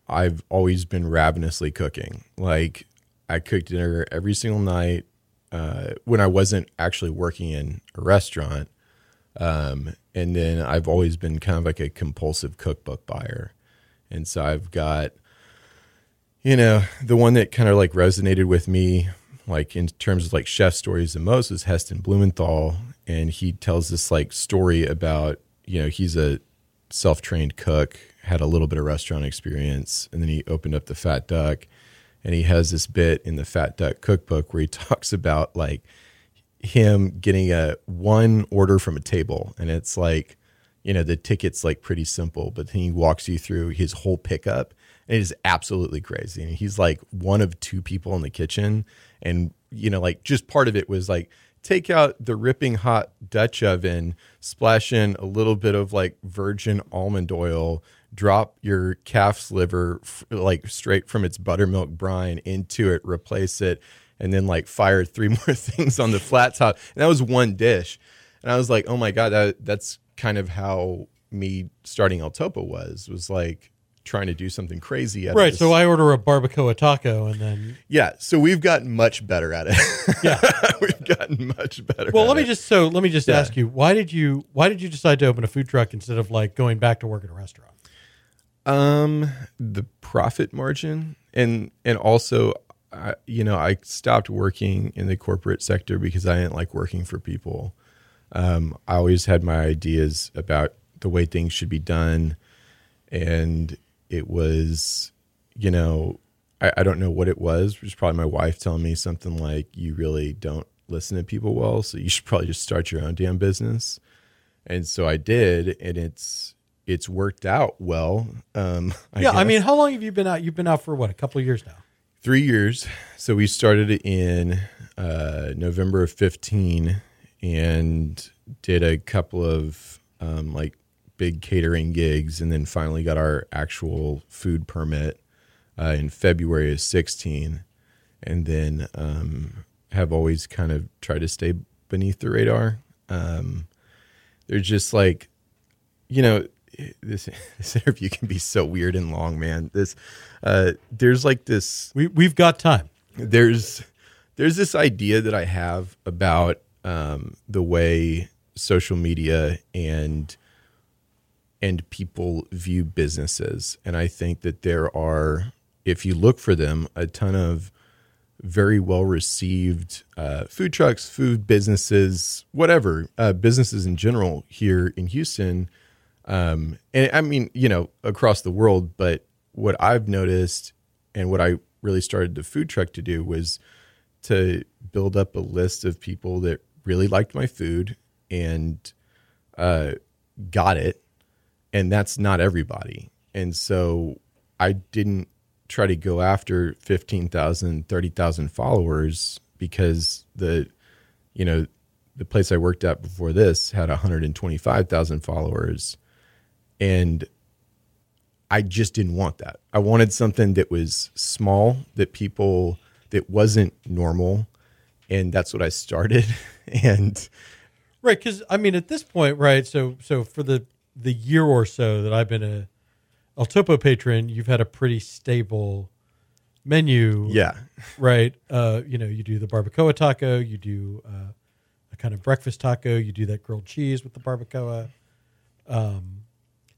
I've always been ravenously cooking. Like I cooked dinner every single night uh, when I wasn't actually working in a restaurant. Um, and then I've always been kind of like a compulsive cookbook buyer. And so I've got, you know, the one that kind of like resonated with me, like in terms of like chef stories the most is Heston Blumenthal. And he tells this like story about, you know, he's a self trained cook, had a little bit of restaurant experience, and then he opened up the Fat Duck. And he has this bit in the Fat Duck cookbook where he talks about like him getting a one order from a table and it's like you know the ticket's like pretty simple but then he walks you through his whole pickup and it is absolutely crazy and he's like one of two people in the kitchen and you know like just part of it was like take out the ripping hot dutch oven splash in a little bit of like virgin almond oil drop your calf's liver f- like straight from its buttermilk brine into it replace it and then like fire three more things on the flat top. And that was one dish. And I was like, oh my God, that that's kind of how me starting El Topo was, was like trying to do something crazy. At Right. this- So I order a barbacoa taco and then yeah. So we've gotten much better at it. Yeah. we've gotten much better. Well, let me it. just so let me just Yeah. ask you why did you why did you decide to open a food truck instead of like going back to work at a restaurant? Um, the profit margin, and and also, I, you know, I stopped working in the corporate sector because I didn't like working for people. Um, I always had my ideas about the way things should be done, and it was, you know, I, I don't know what it was. It was probably my wife telling me something like, "You really don't listen to people well, so you should probably just start your own damn business." And so I did, and it's it's worked out well. Um, yeah, I mean, how long have you been out? You've been out for what, a couple of years now? three years. So we started in uh, November of fifteen, and did a couple of um, like big catering gigs, and then finally got our actual food permit uh, in February of sixteen, and then um, have always kind of tried to stay beneath the radar. Um, there's just like you know this this interview can be so weird and long man this uh there's like this We we've got time. there's there's this idea that i have about um the way social media and and people view businesses and i think that there are if you look for them a ton of very well received uh, food trucks, food businesses, whatever uh, businesses in general here in Houston, um, and I mean you know across the world. But what I've noticed and what I really started the food truck to do was to build up a list of people that really liked my food and uh, got it, and that's not everybody. And so I didn't try to go after 15,000, 30,000 followers because the, you know, the place I worked at before this had 125,000 followers. And I just didn't want that. I wanted something that was small, that people, that wasn't normal. And that's what I started. and Right, because I mean, at this point, right? So, so for the the year or so that I've been a El Topo patron, you've had a pretty stable menu. yeah, right. Uh, you know, you do the barbacoa taco, you do uh, a kind of breakfast taco, you do that grilled cheese with the barbacoa. Um,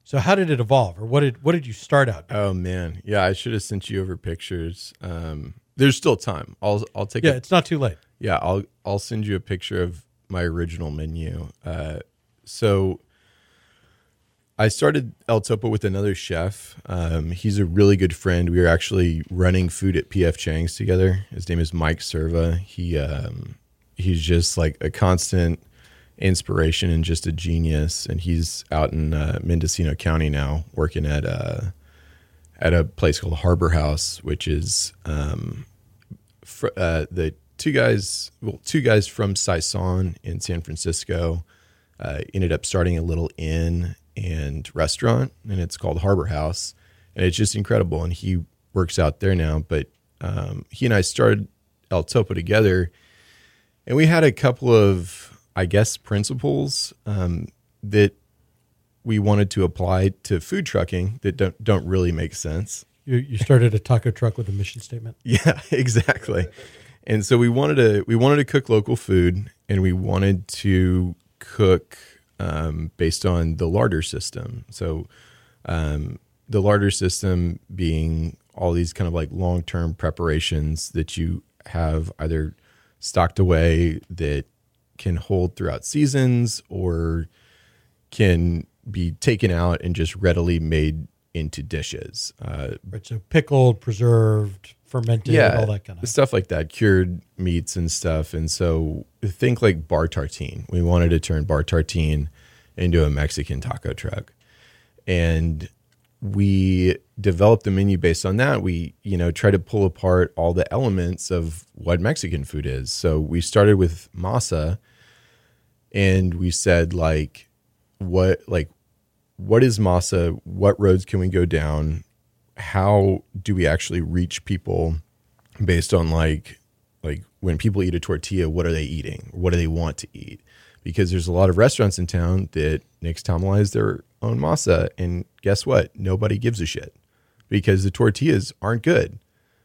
so how did it evolve, or what did what did you start out? doing? Oh man, yeah. I should have sent you over pictures. Um, there's still time. I'll I'll take yeah, a it's not too late. Yeah, I'll I'll send you a picture of my original menu. Uh, so I started El Topo with another chef. Um, he's a really good friend. We were actually running food at PF Chang's together. His name is Mike Serva. He um, he's just like a constant inspiration and just a genius. And he's out in uh, Mendocino County now, working at uh, at a place called Harbor House, which is um, fr- uh, the two guys, well, two guys from Saison in San Francisco, uh, ended up starting a little inn and restaurant, and it's called Harbor House, and it's just incredible. And he works out there now, but um, he and I started El Topo together, and we had a couple of, I guess, principles um, that we wanted to apply to food trucking that don't don't really make sense. You, you started a taco truck with a mission statement. Yeah, exactly. And so we wanted to we wanted to cook local food, and we wanted to cook um, based on the larder system. So um, the larder system being all these kind of like long term preparations that you have either stocked away that can hold throughout seasons or can be taken out and just readily made into dishes. Uh, Right. So pickled, preserved, fermented, yeah, all that kind of stuff like that, cured meats and stuff. And so think like bar tartine. We wanted to turn bar tartine into a Mexican taco truck. And we developed the menu based on that. We, you know, try to pull apart all the elements of what Mexican food is. So we started with masa and we said like what like what is masa? What roads can we go down? How do we actually reach people based on like like when people eat a tortilla, what are they eating? What do they want to eat? Because there's a lot of restaurants in town that nixtamalize their own masa, and guess what? Nobody gives a shit because the tortillas aren't good.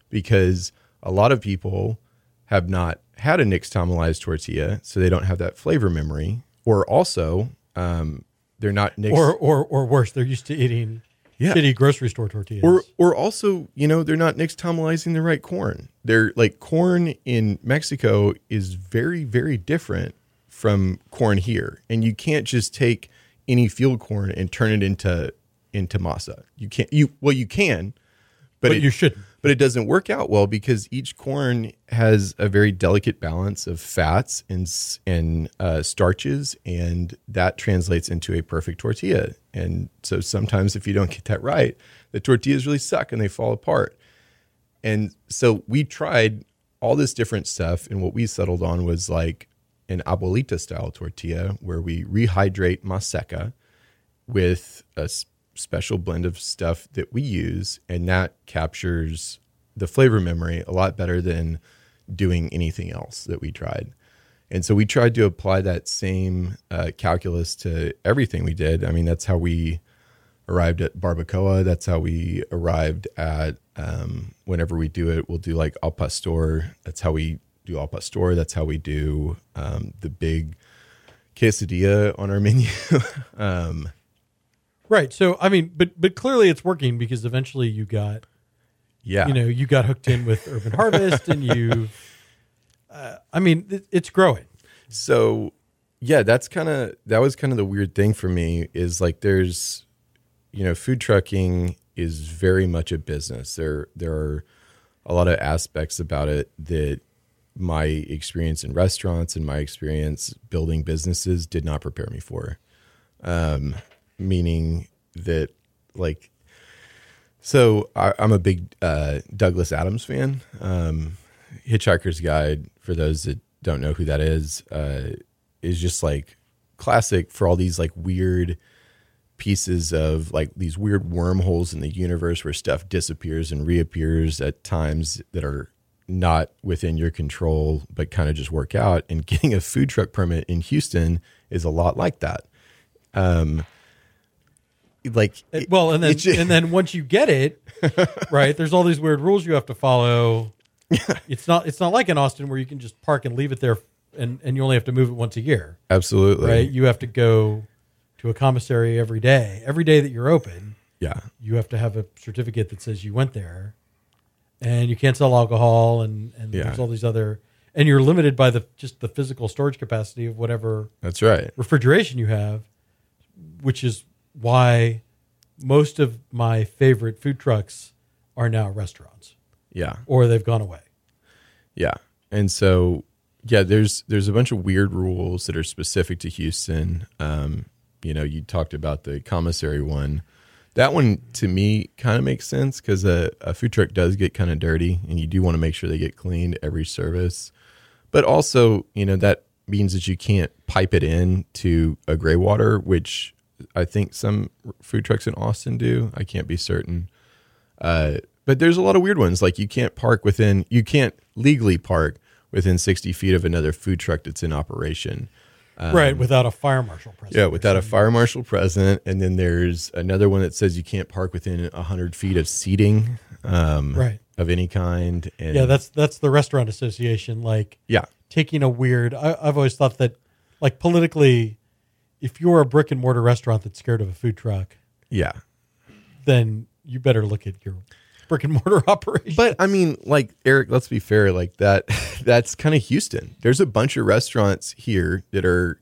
Because a lot of people have not had a nixtamalized tortilla, so they don't have that flavor memory, or also um, they're not nix- or or or worse, they're used to eating Yeah. shitty grocery store tortillas. or or also you know they're not nixtamalizing the right corn they're like corn in mexico is very very different from corn here and you can't just take any field corn and turn it into into masa you can't you well you can but, but it, you shouldn't. But it doesn't work out well because each corn has a very delicate balance of fats and and uh, starches, and that translates into a perfect tortilla. And so sometimes if you don't get that right, the tortillas really suck and they fall apart. And so we tried all this different stuff, and what we settled on was like an abuelita style tortilla where we rehydrate maseca with a special blend of stuff that we use, and that captures the flavor memory a lot better than doing anything else that we tried. And so we tried to apply that same uh, calculus to everything we did. I mean, that's how we arrived at barbacoa. That's how we arrived at um, whenever we do it, we'll do like al pastor. That's how we do al pastor. That's how we do um, the big quesadilla on our menu. um, Right. So I mean, but but clearly it's working because eventually you got yeah, you know you got hooked in with Urban Harvest and you. Uh, I mean, it, it's growing. so yeah that's kind of that was kind of the weird thing for me is like there's you know food trucking is very much a business there there are a lot of aspects about it that my experience in restaurants and my experience building businesses did not prepare me for um meaning that like so I, i'm a big uh douglas adams fan. Um hitchhiker's guide for those that don't know who that is uh is just like classic for all these like weird pieces of like these weird wormholes in the universe where stuff disappears and reappears at times that are not within your control but kind of just work out. And getting a food truck permit in Houston is a lot like that. Um like Uh, well, and then it ju- and then once you get it, right? There's all these weird rules you have to follow. It's not it's not like in Austin where you can just park and leave it there, and and you only have to move it once a year, absolutely right? You have to go to a commissary every day. Every day that you're open, yeah you have to have a certificate that says you went there, and you can't sell alcohol, and and Yeah. there's all these other. and you're limited by the just the physical storage capacity of whatever That's right. refrigeration you have, which is why most of my favorite food trucks are now restaurants Yeah. or they've gone away. Yeah. And so yeah, there's there's a bunch of weird rules that are specific to Houston. Um, you know, you talked about the commissary one. That one to me kind of makes sense because a, a food truck does get kind of dirty, and you do want to make sure they get cleaned every service. But also, you know, that means that you can't pipe it in to a gray water, which I think some food trucks in Austin do. I can't be certain. Uh, but there's a lot of weird ones. Like you can't park within, you can't legally park within 60 feet of another food truck that's in operation. right, without a fire marshal present. Um, Yeah, without a fire marshal present. And then there's another one that says you can't park within 100 feet of seating um, Right. of any kind. And Yeah, that's that's the restaurant association like yeah, taking a weird I, I've always thought that like politically if you're a brick and mortar restaurant that's scared of a food truck, yeah. then you better look at your brick and mortar operation. But I mean, like Eric, let's be fair. Like that, that's kind of Houston. There's a bunch of restaurants here that are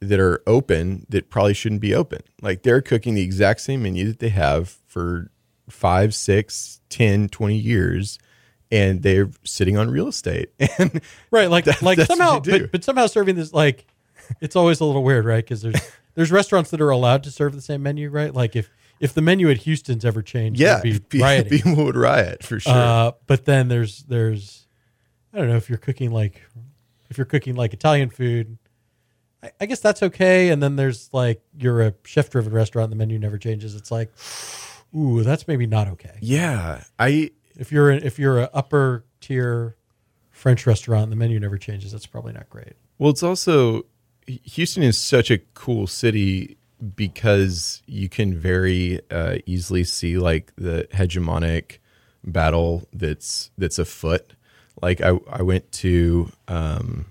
that are open that probably shouldn't be open. Like they're cooking the exact same menu that they have for five, six, 10, 20 years, and they're sitting on real estate. And right, like That- like somehow but, but somehow serving this like it's always a little weird, right? Because there's there's restaurants that are allowed to serve the same menu, right? Like if if the menu at Houston's ever changed, yeah, it'd be pe- rioting. people would riot for sure. Uh, but then there's there's I don't know if you're cooking like if you're cooking like Italian food, I, I guess that's okay. And then there's like you're a chef driven restaurant, the menu never changes. It's like, ooh, that's maybe not okay. yeah, I If you're if you're a upper tier French restaurant, the menu never changes. That's probably not great. Well, it's also Houston is such a cool city because you can very uh, easily see like the hegemonic battle that's that's afoot. Like I, I went to um,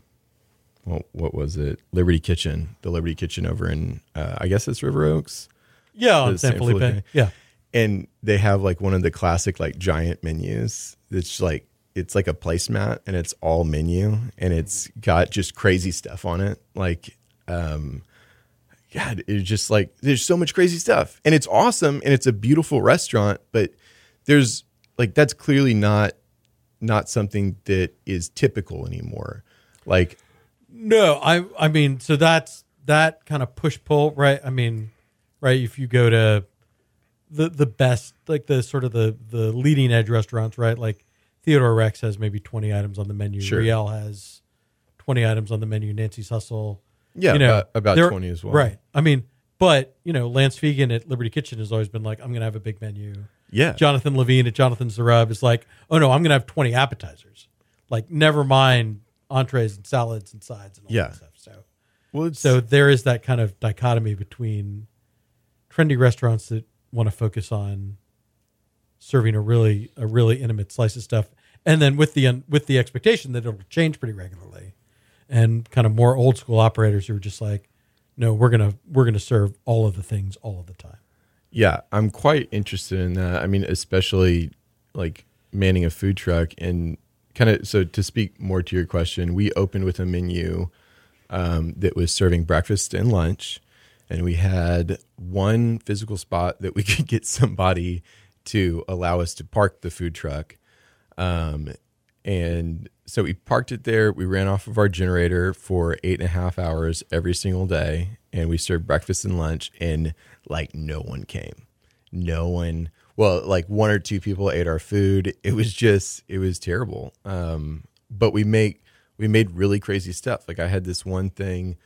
well, what was it? Liberty Kitchen, the Liberty Kitchen over in uh, I guess it's River Oaks, Yeah, San Felipe. Felipe. Yeah, and they have like one of the classic like giant menus. That's like it's like a placemat and it's all menu and it's got just crazy stuff on it. Like, um, God, it's just like there's so much crazy stuff and it's awesome and it's a beautiful restaurant, but there's like that's clearly not not something that is typical anymore. Like, No, I I mean, so that's that kind of push pull, right? I mean, right, if you go to the the best like the sort of the the leading edge restaurants, right? Like Theodore Rex has maybe 20 items on the menu. Sure. Riel has 20 items on the menu. Nancy's Hustle. yeah, you know, about, about 20 as well. Right. I mean, but, you know, Lance Fegen at Liberty Kitchen has always been like, I'm going to have a big menu. Yeah. Jonathan Levine at Jonathan's The Rub is like, oh no, I'm going to have 20 appetizers. Like, never mind entrees and salads and sides and all Yeah. that stuff. So, well, so there is that kind of dichotomy between trendy restaurants that want to focus on serving a really a really intimate slice of stuff, and then with the with the expectation that it'll change pretty regularly, and kind of more old school operators who are just like, no, we're gonna we're gonna serve all of the things all of the time. Yeah, I'm quite interested in that. I mean, especially like manning a food truck and kind of so to speak more to your question, we opened with a menu um, that was serving breakfast and lunch, and we had one physical spot that we could get somebody to allow us to park the food truck. Um, and so we parked it there. We ran off of our generator for eight and a half hours every single day, and we served breakfast and lunch, and like no one came. No one. Well, like one or two people ate our food. It was just, it was terrible. Um, but we make we made really crazy stuff. Like I had this one thing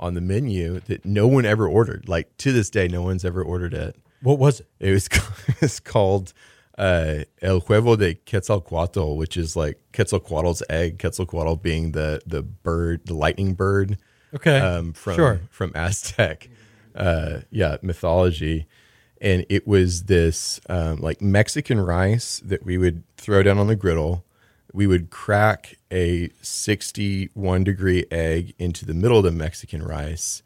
on the menu that no one ever ordered. Like to this day, no one's ever ordered it. What was it? It was it's called uh, El Huevo de Quetzalcoatl, which is like Quetzalcoatl's egg. Quetzalcoatl being the the bird, the lightning bird Okay, um, from sure. from Aztec, uh, yeah, mythology. And it was this um, like Mexican rice that we would throw down on the griddle. We would crack a 61 degree egg into the middle of the Mexican rice,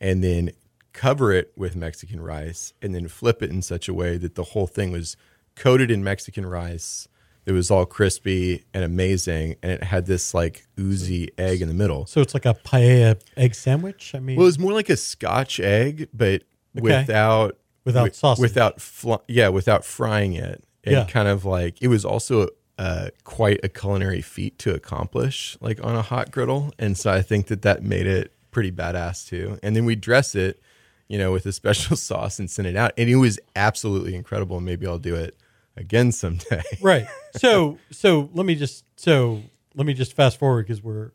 and then cover it with Mexican rice, and then flip it in such a way that the whole thing was coated in Mexican rice, It was all crispy and amazing, and it had this like oozy egg in the middle. So it's like a paella egg sandwich. I mean, Well, it was more like a Scotch egg, but without Without wi- sausage. without fl- yeah, without frying it, and Yeah. kind of like it was also uh, quite a culinary feat to accomplish, like on a hot griddle. And so I think that that made it pretty badass too. And then we dress it, you know, with a special sauce and send it out, and it was absolutely incredible. Maybe I'll do it again someday. right. So so let me just so let me just fast forward because we're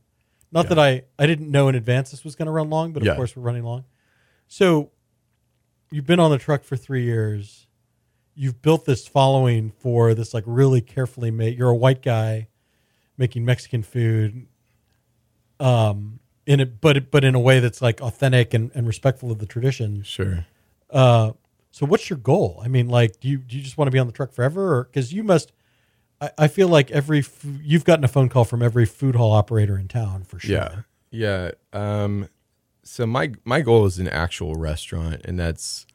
not that I I didn't know in advance this was going to run long, but of Yeah. course we're running long. So you've been on the truck for three years. You've built this following for this like really carefully made. You're a white guy making Mexican food, um, in it, but but in a way that's like authentic and, and respectful of the tradition. Sure. Uh, so what's your goal? I mean, like, do you do you just want to be on the truck forever, or because you must? I, I feel like every f- you've gotten a phone call from every food hall operator in town for sure. Yeah, yeah. Um, so my my goal is an actual restaurant, and that's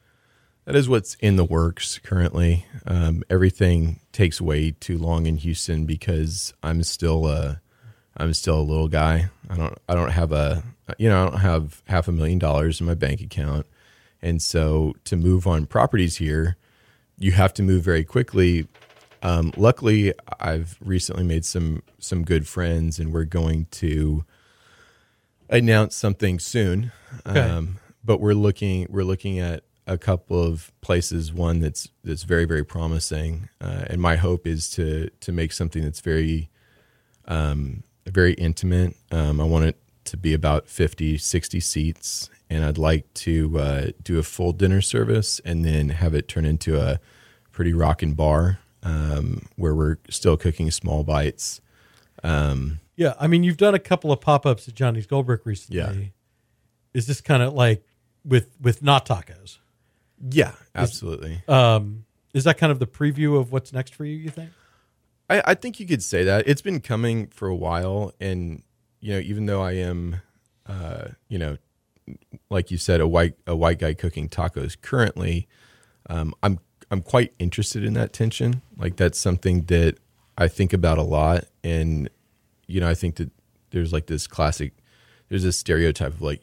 that is what's in the works currently. Um, everything takes way too long in Houston because I'm still a I'm still a little guy. I don't I don't have a you know I don't have half a million dollars in my bank account, and so to move on properties here, you have to move very quickly. Um, luckily, I've recently made some some good friends, and we're going to announce something soon. Okay. Um, but we're looking we're looking at a couple of places. One that's that's very very promising, uh, and my hope is to to make something that's very um, very intimate. Um, I want it to be about 50, 60 seats, and I'd like to uh, do a full dinner service and then have it turn into a pretty rockin' bar um, where we're still cooking small bites. Um, yeah. I mean, you've done a couple of pop ups at Johnny's Goldbrick recently. Yeah. Is this kind of like with with not tacos? yeah, absolutely. Um, is that kind of the preview of what's next for you? You think? I, I think you could say that it's been coming for a while, and you know, even though I am, uh, you know, like you said, a white a white guy cooking tacos currently, um, I'm I'm quite interested in that tension. Like that's something that I think about a lot, and you know, I think that there's like this classic, there's this stereotype of like,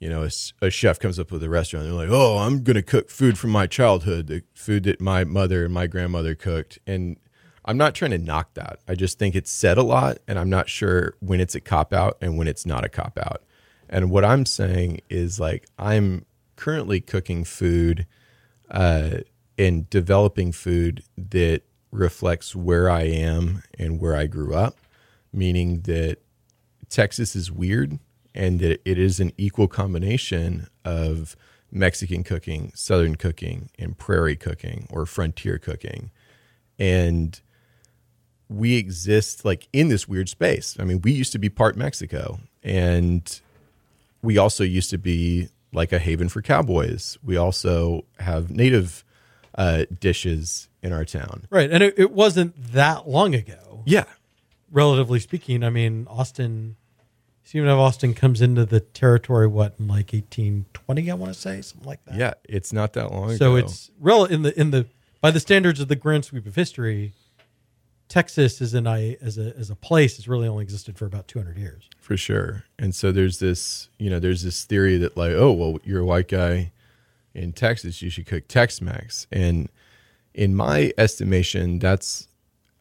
you know, a chef comes up with a restaurant, they're like, oh, I'm gonna cook food from my childhood, the food that my mother and my grandmother cooked, and I'm not trying to knock that. I just think it's said a lot, and I'm not sure when it's a cop out and when it's not a cop out. And what I'm saying is like I'm currently cooking food uh, and developing food that reflects where I am and where I grew up, meaning that Texas is weird and that it is an equal combination of Mexican cooking, Southern cooking, and prairie cooking or frontier cooking. And we exist like in this weird space. I mean, we used to be part Mexico and we also used to be like a haven for cowboys. We also have native uh, dishes in our town. Right, and it, it wasn't that long ago. Yeah. relatively speaking, I mean, Austin, Stephen F. Austin comes into the territory, what, in like 1820, I want to say, something like that. Yeah. It's not that long ago. So it's rel in the, in the, by the standards of the grand sweep of history, Texas is an, as a, as a place has really only existed for about 200 years. for sure. And so there's this, you know, there's this theory that like, oh, well, you're a white guy in Texas, you should cook Tex-Mex. And in my estimation, that's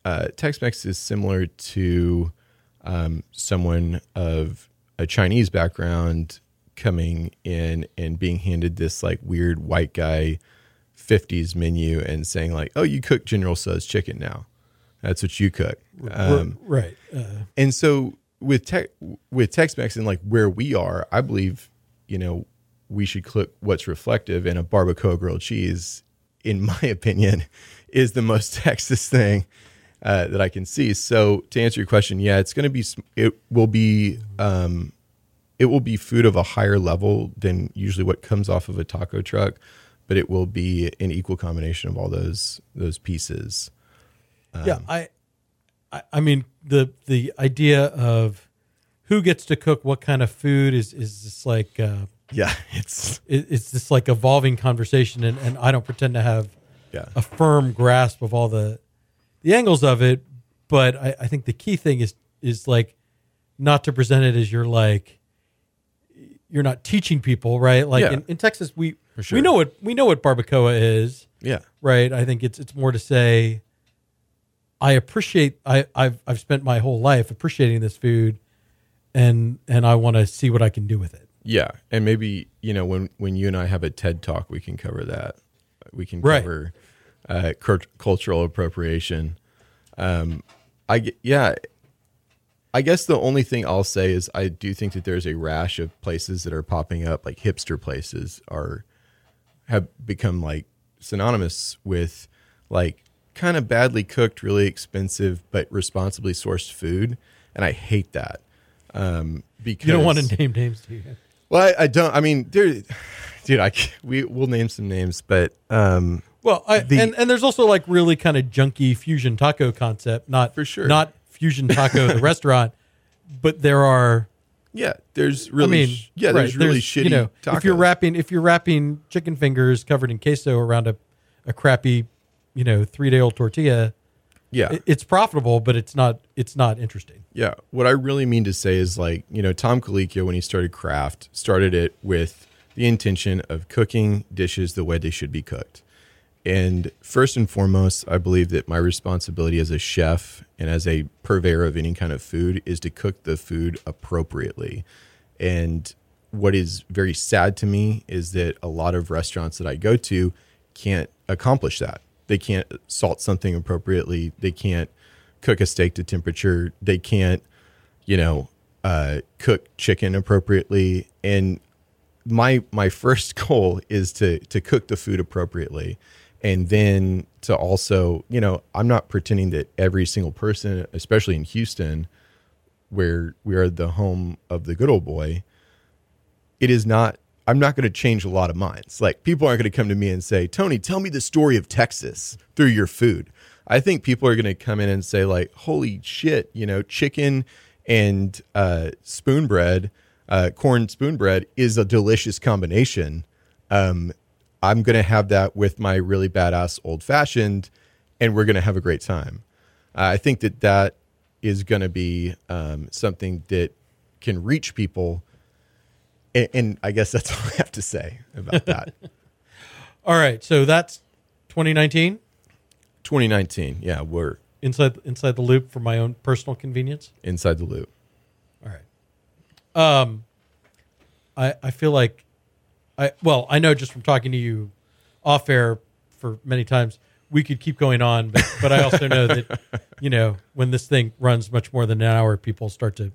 uh, Tex-Mex is similar to um, someone of a Chinese background coming in and being handed this like weird white guy 50s menu and saying like, oh, you cook General Tso's chicken now. That's what you cook. Um, right. Uh, and so with tech with Tex-Mex and like where we are, I believe you know we should cook what's reflective, and a barbacoa grilled cheese, in my opinion, is the most Texas thing uh, that I can see. So to answer your question, yeah, it's going to be it will be um, it will be food of a higher level than usually what comes off of a taco truck, but it will be an equal combination of all those those pieces. Yeah, I, I, I mean the the idea of who gets to cook what kind of food is is just like uh, Yeah, it's it, it's this like evolving conversation, and, and I don't pretend to have yeah. a firm grasp of all the the angles of it, but I, I think the key thing is is like not to present it as you're like you're not teaching people, right? Like Yeah. in, in Texas, we sure. we know what we know what barbacoa is, Yeah. right? I think it's it's more to say I appreciate I I've I've spent my whole life appreciating this food, and and I want to see what I can do with it. Yeah, and maybe you know when when you and I have a TED talk, we can cover that. We can Right. cover uh, cult- cultural appropriation. Um, I yeah, I guess the only thing I'll say is I do think that there's a rash of places that are popping up, like hipster places, are have become like synonymous with like kind of badly cooked, really expensive but responsibly sourced food, and I hate that. Um, because You don't want to name names, do you? well, I, I don't. I mean, dude, dude. I we we'll name some names, but um, Well, I, The- and and there's also like really kind of junky fusion taco concept, not For sure. not fusion taco the restaurant, but there are. yeah, there's really, I mean, yeah, there's right, really shitty. You know, if you're wrapping if you're wrapping chicken fingers covered in queso around a, a crappy, you know, three day old tortilla, yeah, it's profitable, but it's not it's not interesting. yeah. What I really mean to say is like you know Tom Colicchio when he started Craft started it with the intention of cooking dishes the way they should be cooked. And first and foremost, I believe that my responsibility as a chef and as a purveyor of any kind of food is to cook the food appropriately. And what is very sad to me is that a lot of restaurants that I go to can't accomplish that. They can't salt something appropriately. They can't cook a steak to temperature. They can't, you know, uh, cook chicken appropriately. And my my first goal is to to cook the food appropriately and then to also you know i'm not pretending that every single person especially in houston where we are the home of the good old boy it is not i'm not going to change a lot of minds. Like people aren't going to come to me and say tony tell me the story of texas through your food. I think people are going to come in and say like holy shit you know chicken and uh, spoon bread uh, corn spoon bread is a delicious combination. Um, i'm going to have that with my really badass old fashioned and we're going to have a great time. Uh, i think that that is going to be um, something that can reach people and, and I guess that's all I have to say about that. All right, so that's 2019 2019, yeah, we're inside inside the loop for my own personal convenience. inside the loop. All right. Um, I I feel like I well I know just from talking to you off air for many times we could keep going on, but but I also know that you know when this thing runs much more than an hour, people start to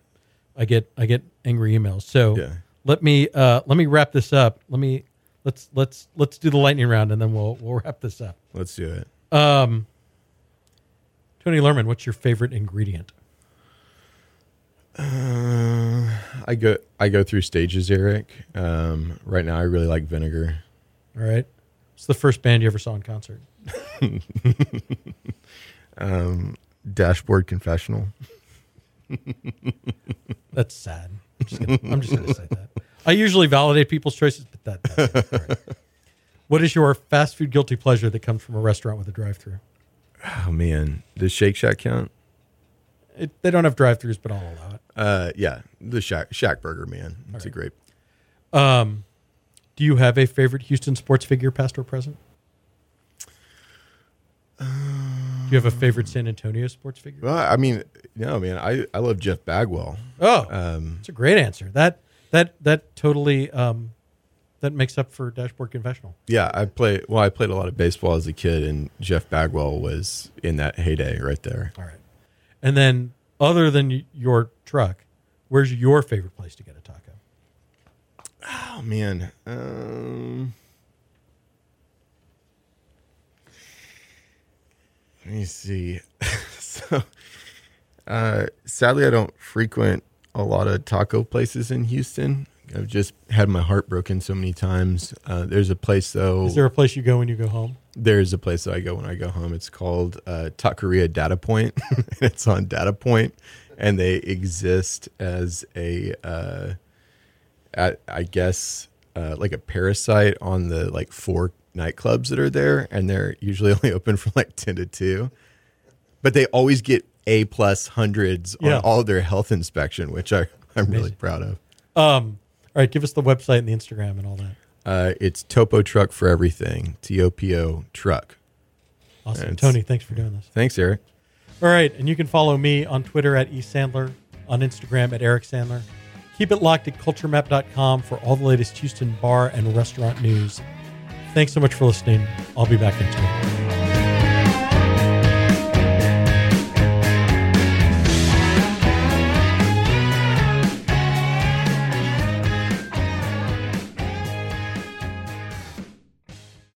I get I get angry emails. So Yeah. Let me uh, let me wrap this up. Let me let's let's let's do the lightning round and then we'll we'll wrap this up. Let's do it. Um, Tony Luhrman, what's your favorite ingredient? Uh, I go I go through stages, Eric. Um, right now, I really like vinegar. All right. It's the first band you ever saw in concert. Um, dashboard confessional. That's sad. I'm just gonna, I'm just gonna say that. I usually validate people's choices, but that. That's right. What is your fast food guilty pleasure that comes from a restaurant with a drive-through? Oh man, does Shake Shack count? It, they don't have drive-throughs, but I'll allow it. Uh, yeah, the Shack Shack Burger, man. It's a great. Um, do you have a favorite Houston sports figure, past or present? do you have a favorite San Antonio sports figure? Well, I mean, no, man. I I love Jeff Bagwell. Oh, Um, that's a great answer. That that that totally um, that makes up for Dashboard Confessional. Yeah, I play. Well, I played a lot of baseball as a kid, and Jeff Bagwell was in that heyday right there. All right. And then, other than your truck, where's your favorite place to get a taco? Oh man, um, let me see. so, uh, sadly, I don't frequent a lot of taco places in Houston. I've just had my heart broken so many times. Uh, there's a place though. Is there a place you go when you go home? There's a place that I go when I go home. It's called uh, Taqueria Data Point. it's on Data Point, and they exist as a, uh, at, I guess, uh, like a parasite on the like four nightclubs that are there, and they're usually only open from like ten to two. but they always get A plus hundreds Yeah. on all their health inspection, which I, I'm really proud of. Um, all right, give us the website and the Instagram and all that. Uh, it's Topo Truck for everything. T O P O Truck. Awesome. It's- Tony, thanks for doing this. Thanks, Eric. All right, and you can follow me on Twitter at eSandler, on Instagram at Eric Sandler. Keep it locked at culturemap.com for all the latest Houston bar and restaurant news. Thanks so much for listening. I'll be back in two.